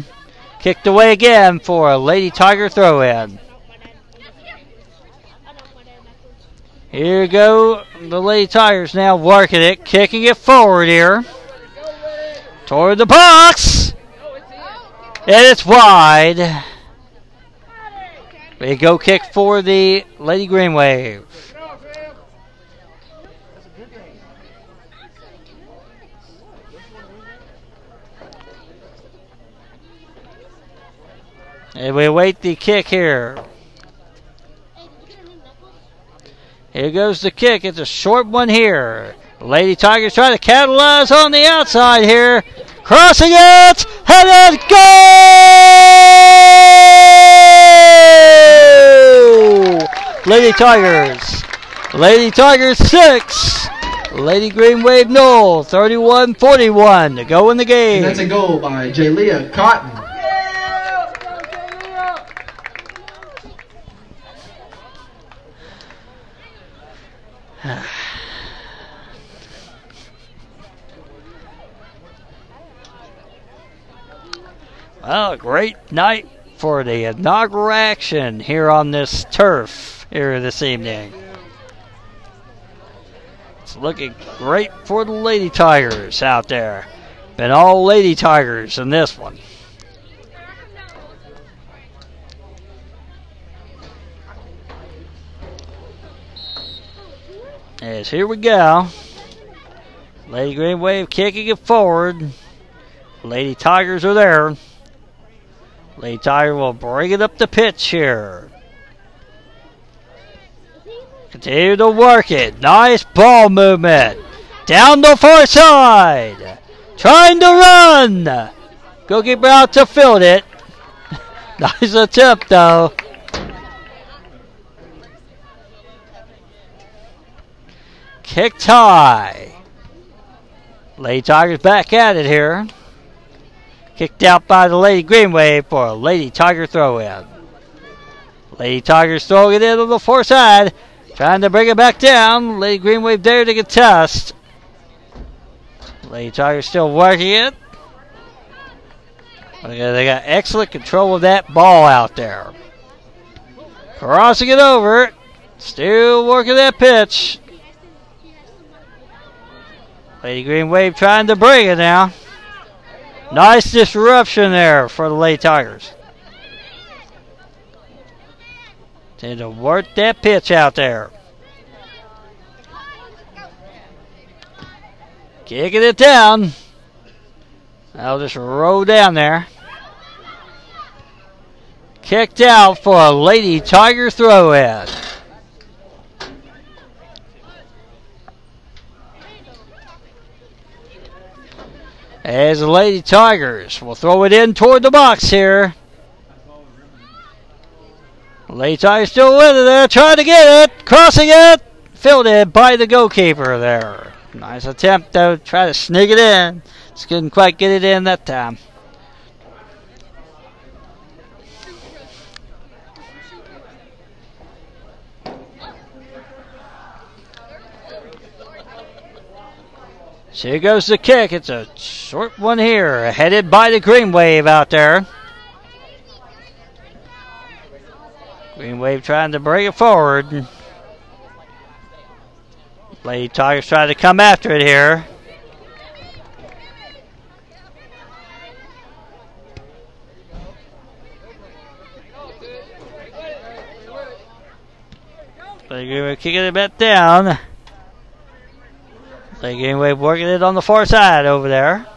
Kicked away again for a Lady Tiger throw in. Here go. The Lady Tigers now working it, kicking it forward here. Toward the box. And it's wide. We go kick for the Lady Green Wave. And we wait the kick here. Here goes the kick. It's a short one here. Lady Tigers trying to capitalize on the outside here. Crossing it! Headed goal! Lady Tigers. Lady Tigers 6. Lady Green Wave no. 31-41 to go in the game. And that's a goal by Jalea Cotton. well, great night for the inaugural action here on this turf here this evening. It's looking great for the Lady Tigers out there. Been all Lady Tigers in this one. Here we go. Lady Green Wave kicking it forward. Lady Tigers are there. Lady Tiger will bring it up the pitch here. Continue to work it. Nice ball movement. Down the far side. Trying to run. Goalkeeper out to field it. nice attempt though. Kicked high. Lady Tigers back at it here. Kicked out by the Lady Green Wave for a Lady Tiger throw in. Lady Tigers throwing it in on the far side. Trying to bring it back down. Lady Green Wave there to contest. Lady Tiger still working it. They got excellent control of that ball out there. Crossing it over. Still working that pitch. Lady Green Wave trying to bring it now. Nice disruption there for the Lady Tigers. Need to work that pitch out there. Kicking it down. I'll just roll down there. Kicked out for a Lady Tiger throw in. As the Lady Tigers will throw it in toward the box here. Lady Tigers still with it there, trying to get it, crossing it, filled fielded by the goalkeeper there. Nice attempt though, try to sneak it in. Just couldn't quite get it in that time. So here goes the kick. It's a short one here, headed by the Green Wave out there. Green Wave trying to bring it forward. Lady Tigers trying to come after it here. Lady Green Wave kicking it back down. Lady Green Wave working it on the far side over there.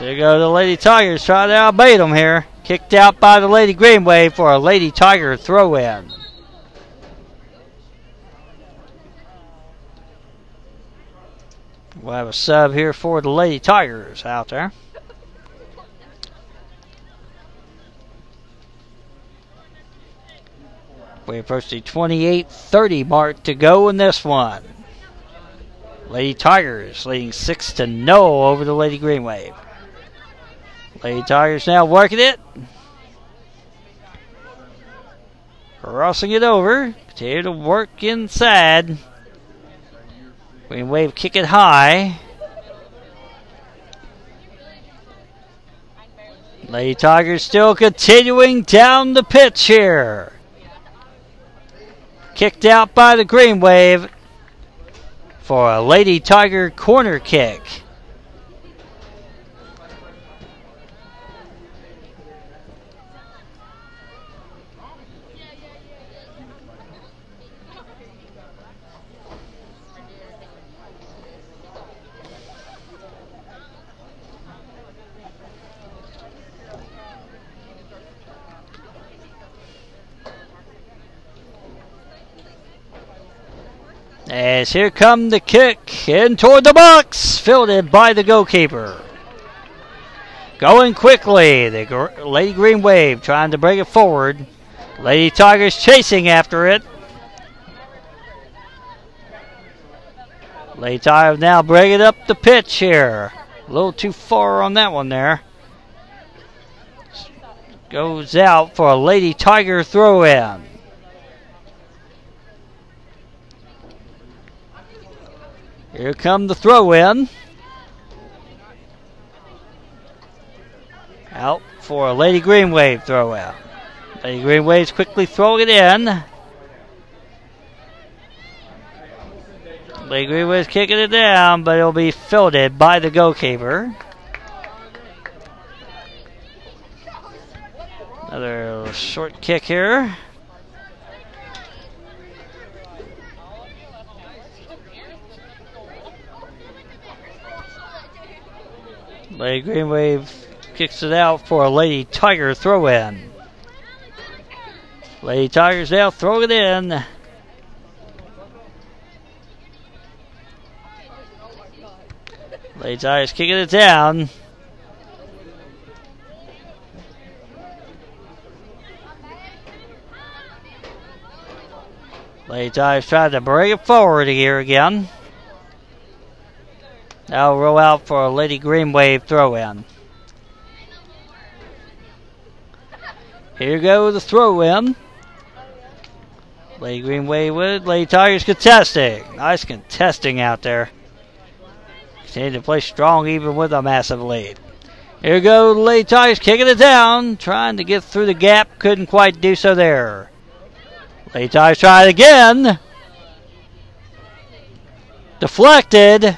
So here go the Lady Tigers trying to outbait them here. Kicked out by the Lady Green Wave for a Lady Tiger throw in. We'll have a sub here for the Lady Tigers out there. We approach the 28-30 mark to go in this one. Lady Tigers leading 6 to no over the Lady Green Wave. Lady Tigers now working it. Crossing it over. Continue to work inside. Green Wave kick it high. Lady Tigers still continuing down the pitch here. Kicked out by the Green Wave for a Lady Tiger corner kick. As here come the kick in toward the box, fielded by the goalkeeper. Going quickly, the Lady Green Wave trying to bring it forward. Lady Tigers chasing after it. Lady Tigers now bringing up the pitch here. A little too far on that one there. Goes out for a Lady Tiger throw in. Here come the throw in. Out for a Lady Green Wave throw out. Lady Green Wave's quickly throwing it in. Lady Green Wave's kicking it down, but it'll be fielded by the goalkeeper. Another short kick here. Lady Green Wave kicks it out for a Lady Tiger throw in. Lady Tigers now throw it in. Lady Tigers kicking it down. Lady Tigers trying to bring it forward here again. Now roll out for a Lady Green Wave throw in. Here go the throw in. Lady Green Wave with. Lady Tigers contesting. Nice contesting out there. Continue to play strong even with a massive lead. Here go Lady Tigers kicking it down. Trying to get through the gap. Couldn't quite do so there. Lady Tigers try it again. Deflected.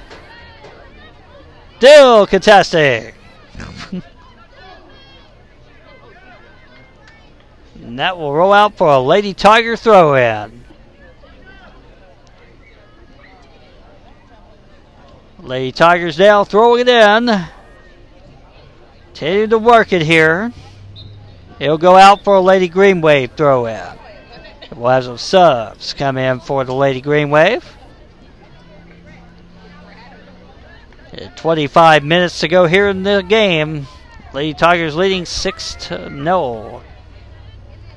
Still contesting. and that will roll out for a Lady Tiger throw in. Lady Tigers down, throwing it in. Continue to work it here. It'll go out for a Lady Green Wave throw in. We'll have some subs come in for the Lady Green Wave. 25 minutes to go here in the game. Lady Tigers leading 6 to 0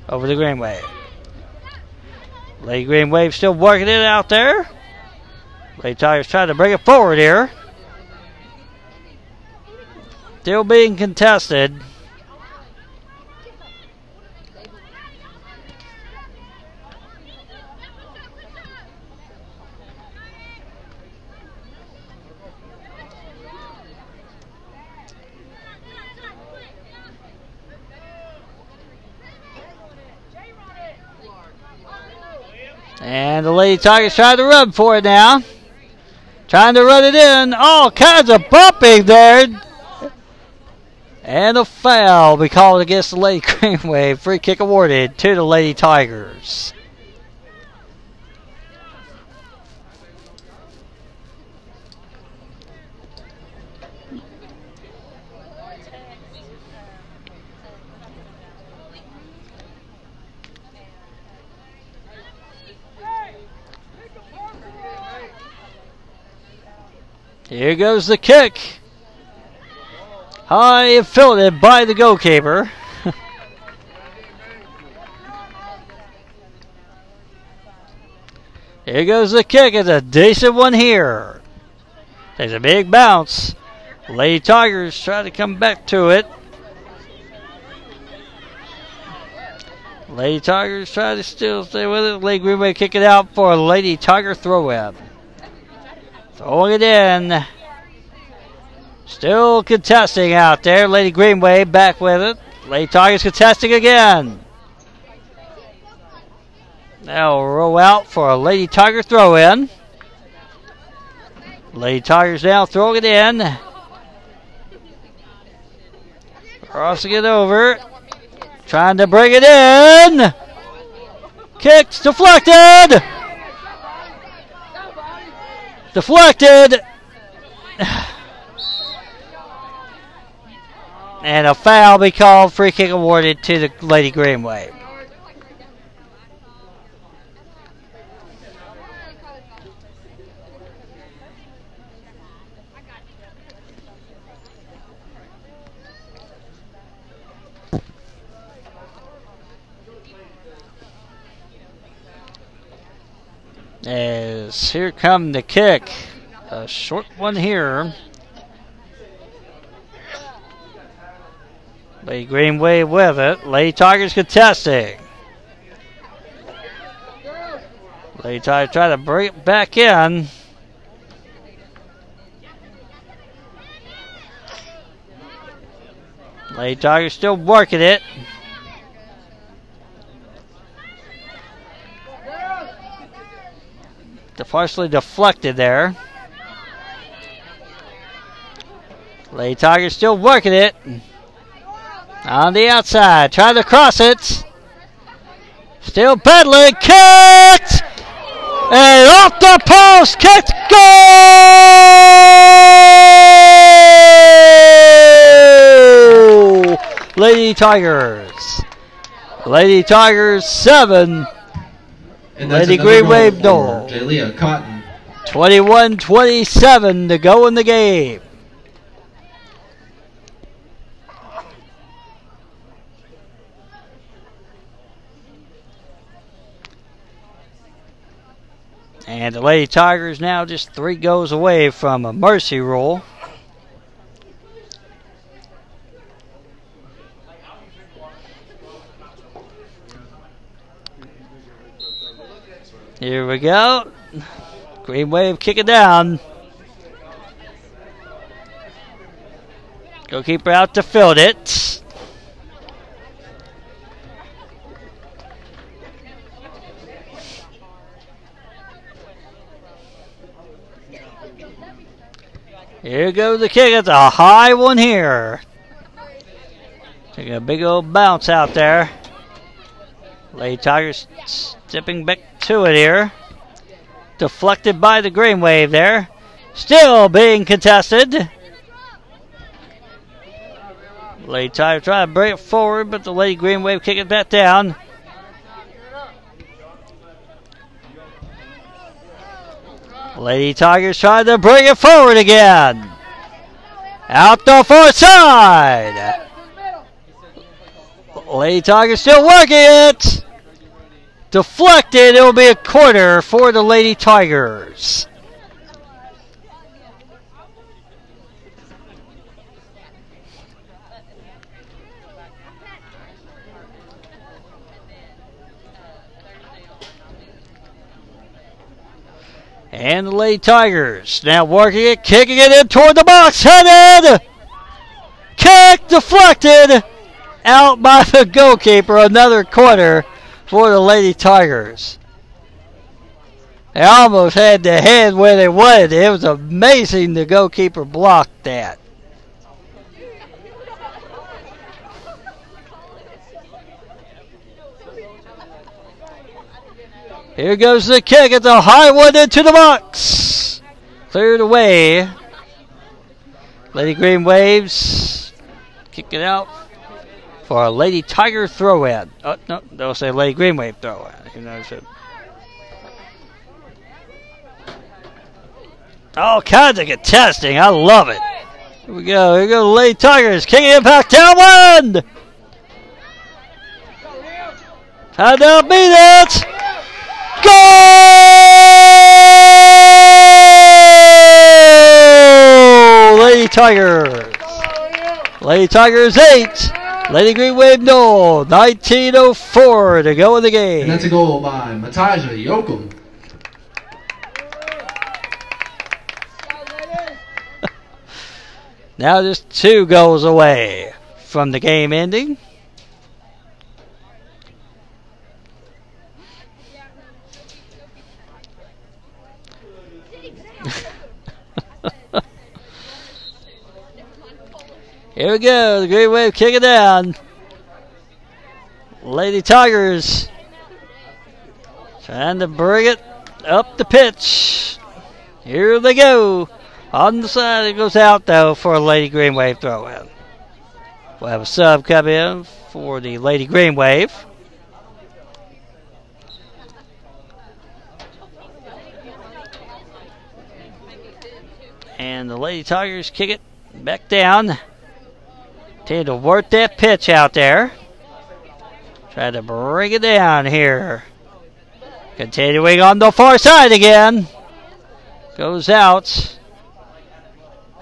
over the Green Wave. Lady Green Wave still working it out there. Lady Tigers trying to bring it forward here. Still being contested. And the Lady Tigers trying to run for it now. Trying to run it in. All kinds of bumping there. And a foul be called against the Lady Green Wave. Free kick awarded to the Lady Tigers. Here goes the kick. High fielded by the goalkeeper. here goes the kick. It's a decent one here. Takes a big bounce. Lady Tigers try to come back to it. Lady Tigers try to still stay with it. Lady Green Wave kick it out for a Lady Tiger throw in. Throwing it in. Still contesting out there. Lady Green Wave back with it. Lady Tigers contesting again. Now roll out for a Lady Tiger throw in. Lady Tigers now throwing it in. Crossing it over. Trying to bring it in. Kicks deflected. Deflected. And a foul be called. Free kick awarded to the Lady Green As here come the kick. A short one here. Lady Green Wave with it. Lady Tigers contesting. Lady Tigers try to bring it back in. Lady Tigers still working it. Partially deflected there. Lady Tiger still working it. On the outside, trying to cross it. Still pedaling, kicked! And off the post, kicked, goal! Lady Tigers. Lady Tigers 7, And that's Lady Green Wave goal. Jalea Cotton. 21 27 to go in the game. And the Lady Tigers now just three goals away from a mercy rule. Here we go. Green Wave kick it down. Goalkeeper out to field it. Here goes the kick. It's a high one here. Taking a big old bounce out there. Lady Tigers stepping back to it here. Deflected by the green wave there. Still being contested. Lady Tiger trying to bring it forward, but the Lady Green Wave kicking that down. Lady Tigers trying to bring it forward again. Out the far side. Lady Tigers still working it. Deflected. It will be a corner for the Lady Tigers. And the Lady Tigers now working it, kicking it in toward the box, headed! Kick deflected! Out by the goalkeeper, another corner for the Lady Tigers. They almost had the head where they wanted it. It was amazing the goalkeeper blocked that. Here goes the kick. It's a high one into the box. Cleared away. Lady Green waves. Kick it out for a Lady Tiger throw in. Oh, no, they'll say Lady Green Wave throw in. You know, so. All kinds of contesting. I love it. Here we go. Here we go Lady Tigers. King it back down one. How to beat it. Goal! Lady Tigers. Lady Tigers 8. Lady Green Wave no. 1904 to go in the game. And that's a goal by Mataja Yokum. Now just two goals away from the game ending. Here we go. The Green Wave kick it down. Lady Tigers trying to bring it up the pitch. Here they go. On the side, it goes out though for a Lady Green Wave throw in. We'll have a sub come in for the Lady Green Wave. And the Lady Tigers kick it back down. Tend to work that pitch out there. Try to bring it down here. Continuing on the far side again. Goes out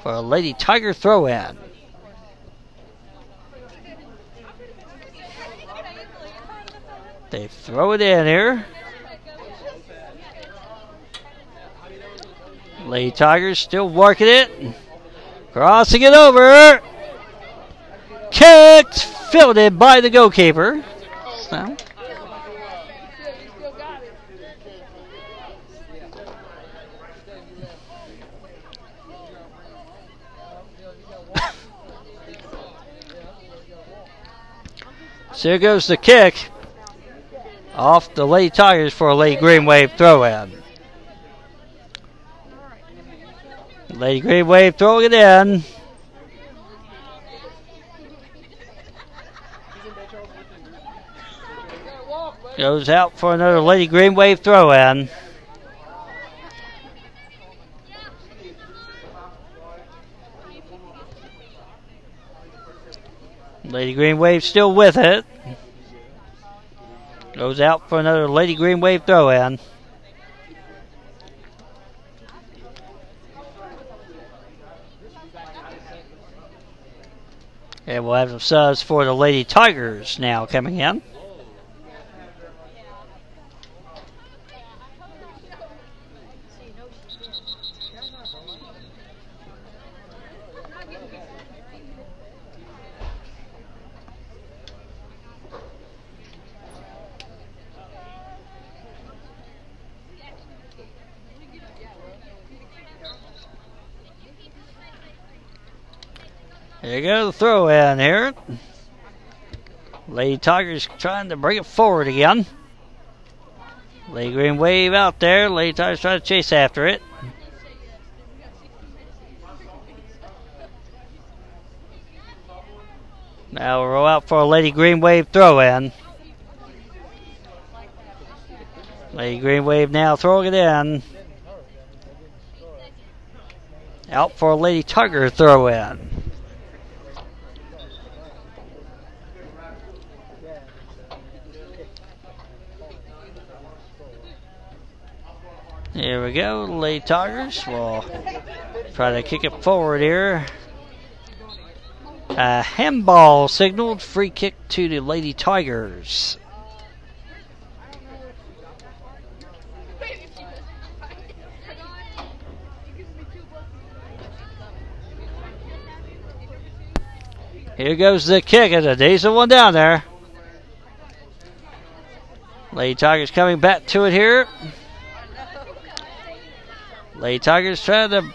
for a Lady Tiger throw in. They throw it in here. Lady Tigers still working it. Crossing it over. Kicked, fielded by the goalkeeper. So. so here goes the kick off the late Tigers for a late Green Wave throw in. Lady Green Wave throwing it in. Goes out for another Lady Green Wave throw in. Lady Green Wave still with it. Goes out for another Lady Green Wave throw in. And we'll have some subs for the Lady Tigers now coming in. There you go, the throw in here. Lady Tigers trying to bring it forward again. Lady Green Wave out there. Lady Tigers trying to chase after it. Now we'll roll out for a Lady Green Wave throw in. Lady Green Wave now throwing it in. Out for a Lady Tiger throw in. Here we go, Lady Tigers will try to kick it forward here. A handball signaled, free kick to the Lady Tigers. Here goes the kick, and a decent one down there. Lady Tigers coming back to it here. Lady Tigers trying to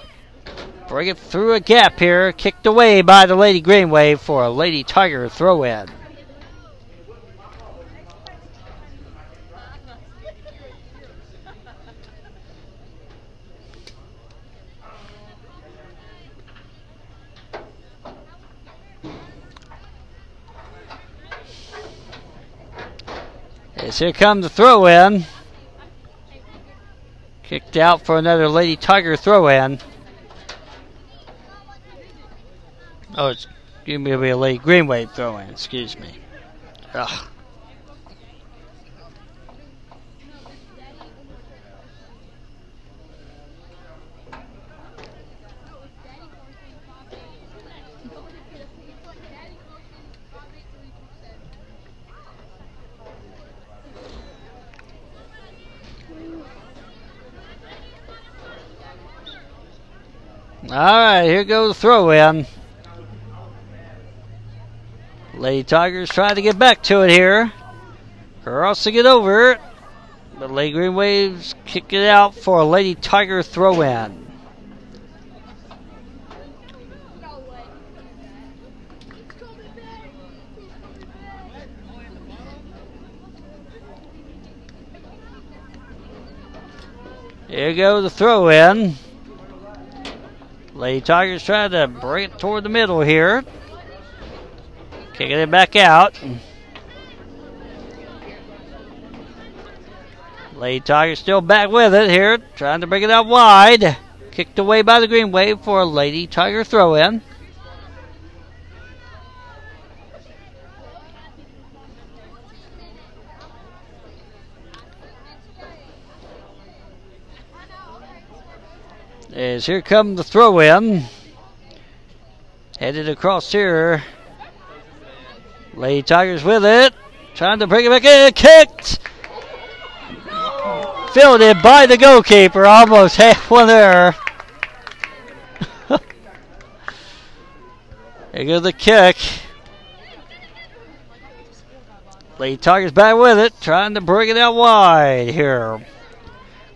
bring it through a gap here. Kicked away by the Lady Green Wave for a Lady Tiger throw in. Here comes the throw in. Kicked out for another Lady Tiger throw in. Oh, it's going to be a Lady Green Wave throw in, excuse me. Ugh. All right, here goes the throw in. Lady Tigers trying to get back to it here. Crossing it over. But Lady Green Waves kick it out for a Lady Tiger throw in. Here goes the throw in. Lady Tigers trying to bring it toward the middle here. Kicking it back out. Lady Tigers still back with it here, trying to bring it out wide. Kicked away by the Green Wave for a Lady Tiger throw in. As here come the throw in. Headed across here. Lady Tigers with it. Trying to bring it back in. Kicked. Fielded by the goalkeeper. Almost half one there. there goes the kick. Lady Tigers back with it. Trying to bring it out wide here.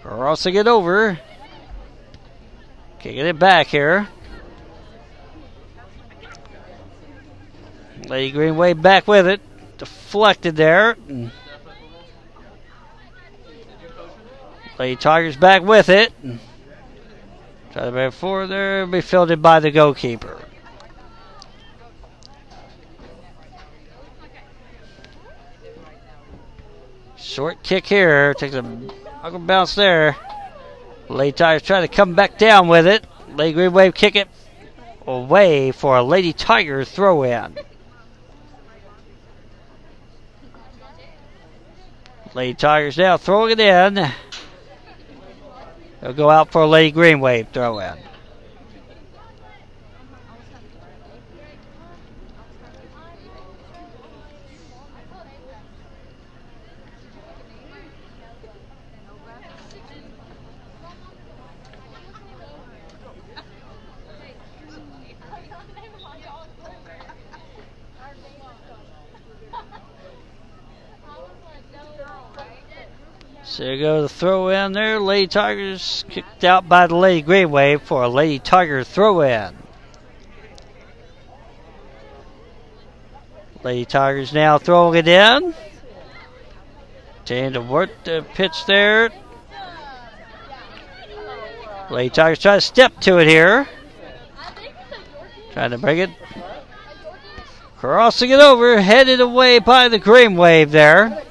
Crossing it over. Kicking it back here. Lady Green Wave back with it. Deflected there. Lady Tigers back with it. Try to back forward there. Be fielded by the goalkeeper. Short kick here. Takes a bounce there. Lady Tigers trying to come back down with it. Lady Green Wave kick it away for a Lady Tiger throw in. Lady Tigers now throwing it in. They'll go out for a Lady Green Wave throw in. So you go the throw in there. Lady Tigers kicked out by the Lady Green Wave for a Lady Tiger throw in. Lady Tigers now throwing it in. Trying to work the pitch there. Lady Tigers try to step to it here. Trying to bring it. Crossing it over, headed away by the Green Wave there.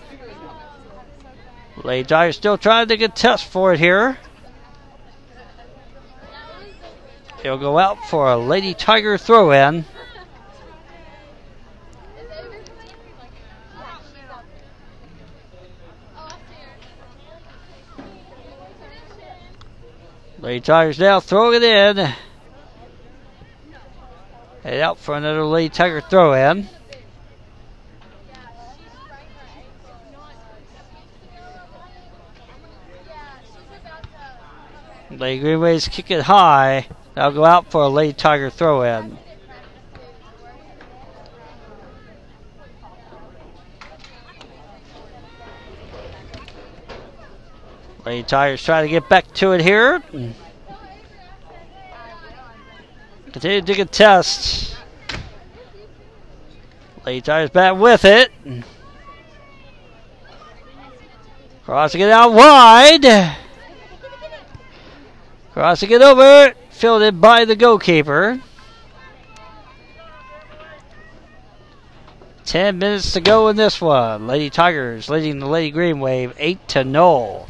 Lady Tiger still trying to get test for it here. He'll go out for a Lady Tiger throw in. Lady Tigers now throwing it in. Head out for another Lady Tiger throw in. Green Waves kick it high. That'll go out for a Lady Tiger throw in. Lady Tigers trying to get back to it here. Continue to get test. Lady Tigers back with it. Crossing it out wide. Crossing it over, filled fielded by the goalkeeper. Ten minutes to go in this one. Lady Tigers leading the Lady Green Wave 8 to 0.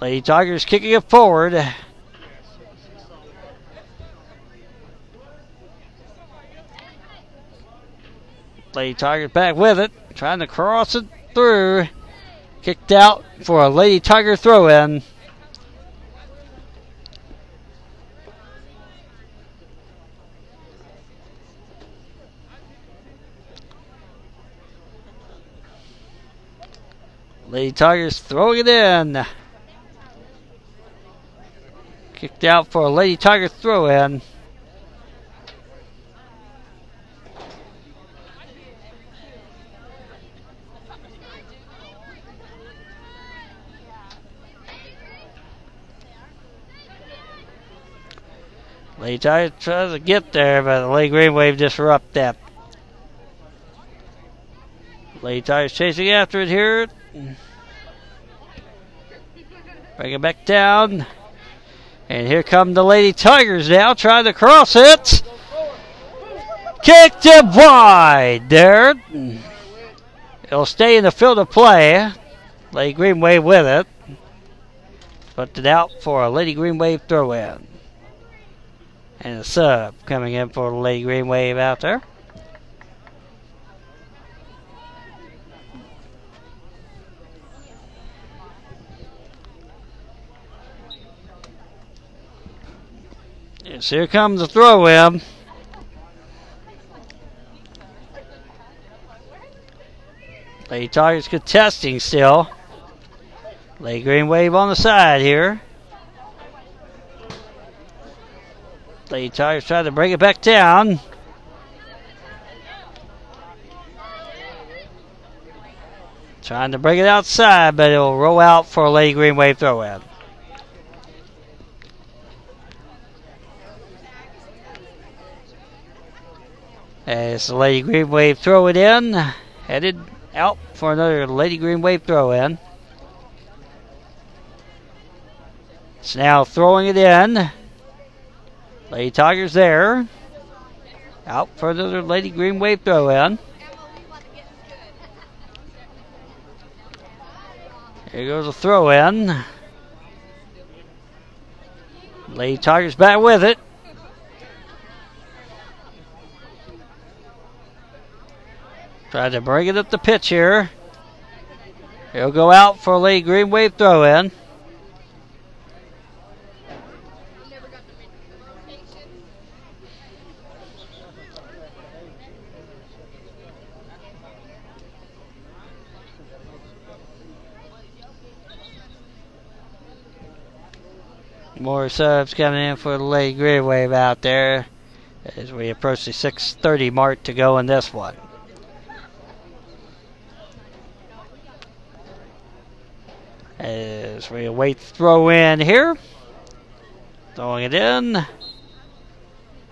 Lady Tigers kicking it forward. Lady Tigers back with it, trying to cross it through. Kicked out for a Lady Tiger throw in. Lady Tigers throwing it in. Kicked out for a Lady Tiger throw in. Lady Tigers tries to get there, but the Lady Green Wave disrupt that. Lady Tigers chasing after it here. Bring it back down. And here come the Lady Tigers now trying to cross it. Kicked it wide there. It'll stay in the field of play. Lady Green Wave with it. Put it out for a Lady Green Wave throw in. And a sub coming in for Lady Green Wave out there. Yes, here comes the throw in. Lady Tigers contesting still. Lady Green Wave on the side here. Lady Tigers trying to bring it back down. Trying to bring it outside, but it'll roll out for a Lady Green Wave throw in. As the Lady Green Wave throw it in, headed out for another Lady Green Wave throw in. It's now throwing it in. Lady Tigers there. Out for another Lady Green Wave throw in. Here goes a throw in. Lady Tigers back with it. Try to bring it up the pitch here. He'll go out for a Green Wave throw in. More subs coming in for the Lady Green Wave out there as we approach the 6:30 mark to go in this one. As we await throw in here. Throwing it in.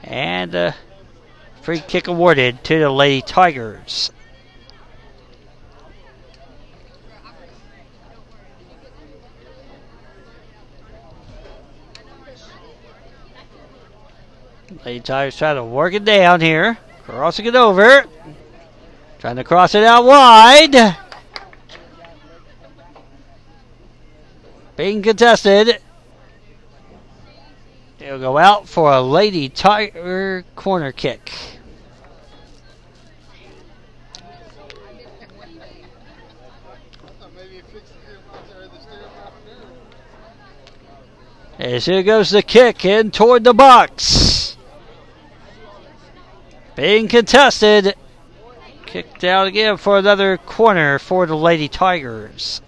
And a free kick awarded to the Lady Tigers. Lady Tigers trying to work it down here. Crossing it over. Trying to cross it out wide. Being contested. It'll go out for a Lady Tiger corner kick. As here goes the kick in toward the box. Being contested. Kicked out again for another corner for the Lady Tigers.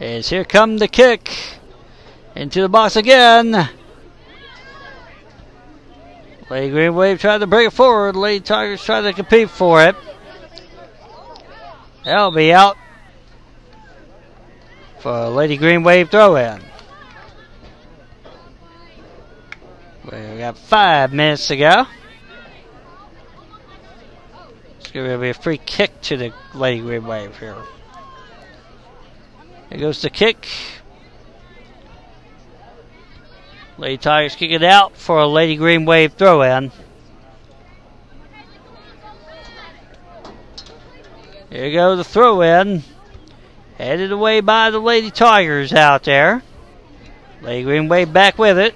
As here come the kick into the box again. Lady Green Wave tried to bring it forward. Lady Tigers tried to compete for it. That'll be out for Lady Green Wave throw in. We got five minutes to go. It's going to be a free kick to the Lady Green Wave here. Here goes to kick. Lady Tigers kick it out for a Lady Green Wave throw in. Here goes the throw in. Headed away by the Lady Tigers out there. Lady Green Wave back with it.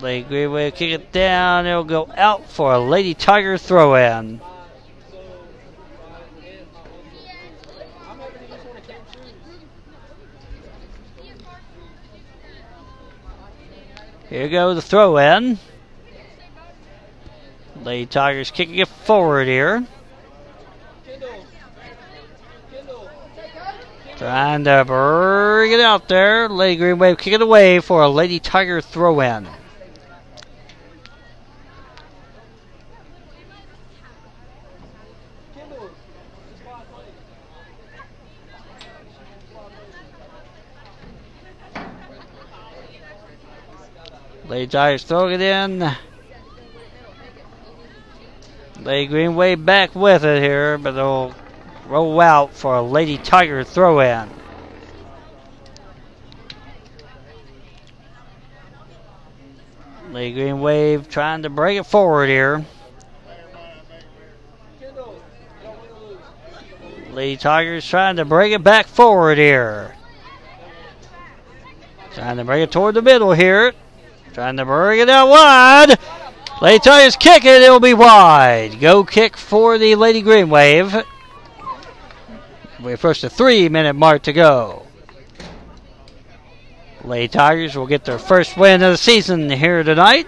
Lady Green Wave kick it down. It'll go out for a Lady Tiger throw in. Here goes the throw in. Lady Tigers kicking it forward here. Trying to bring it out there. Lady Green Wave kicking away for a Lady Tiger throw in. Lady Tigers throwing it in. Lady Green Wave back with it here, but they'll roll out for a Lady Tiger throw in. Lady Green Wave trying to break it forward here. Lady Tigers trying to break it back forward here. Trying to bring it toward the middle here. Trying to bring it out wide. Lady Tigers kick it. It'll be wide. Go kick for the Lady Green Wave. We approach the three minute mark to go. Lady Tigers will get their first win of the season here tonight.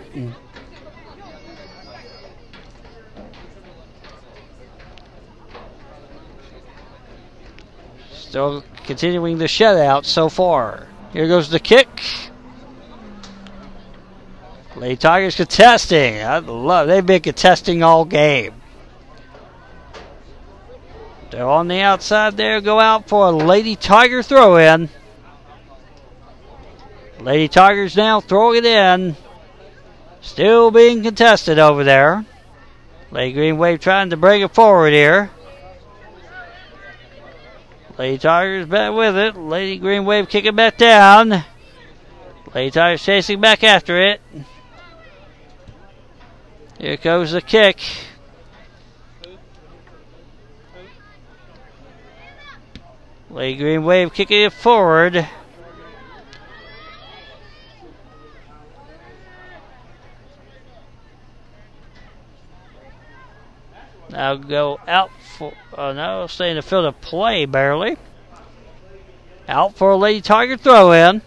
Still continuing the shutout so far. Here goes the kick. Lady Tigers contesting. I love. They've been contesting all game. They're on the outside there. Go out for a Lady Tiger throw in. Lady Tigers now throwing it in. Still being contested over there. Lady Green Wave trying to bring it forward here. Lady Tigers back with it. Lady Green Wave kicking back down. Lady Tigers chasing back after it. Here goes the kick. Lady Green Wave kicking it forward. Now go out for, oh no, stay in the field of play barely. Out for a Lady Tiger throw in.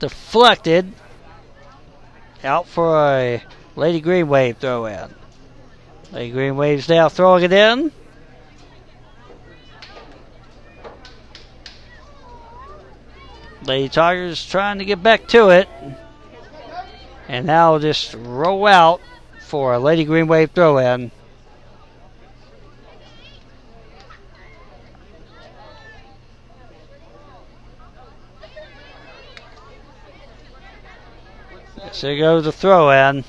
Deflected. Out for a Lady Green Wave throw in. Lady Green Wave's now throwing it in. Lady Tigers trying to get back to it. And now just roll out for a Lady Green Wave throw in. So goes the throw in.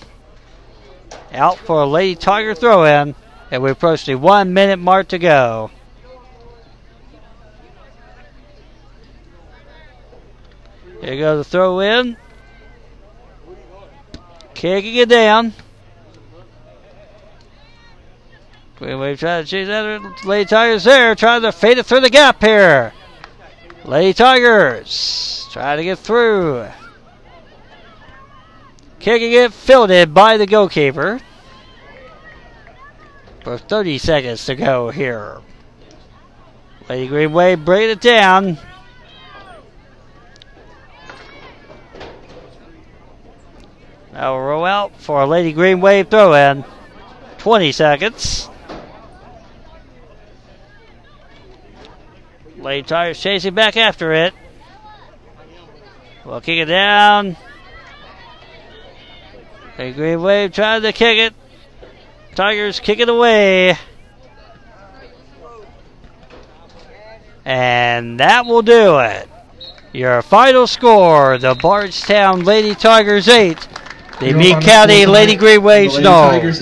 Out for a Lady Tiger throw in. And we approach the one minute mark to go. Here goes the throw in. Kicking it down. Green Wave trying to chase that. Lady Tigers there, trying to fade it through the gap here. Lady Tigers trying to get through. Kicking it, fielded by the goalkeeper. For 30 seconds to go here. Lady Green Wave bringing it down. Now we'll roll out for a Lady Green Wave throw in. 20 seconds. Lady Tigers chasing back after it. We'll kick it down. Okay, Green Wave trying to kick it. Tigers kick it away. And that will do it. Your final score, the Bardstown Lady Tigers 8, the Meade County Lady Green Waves nine.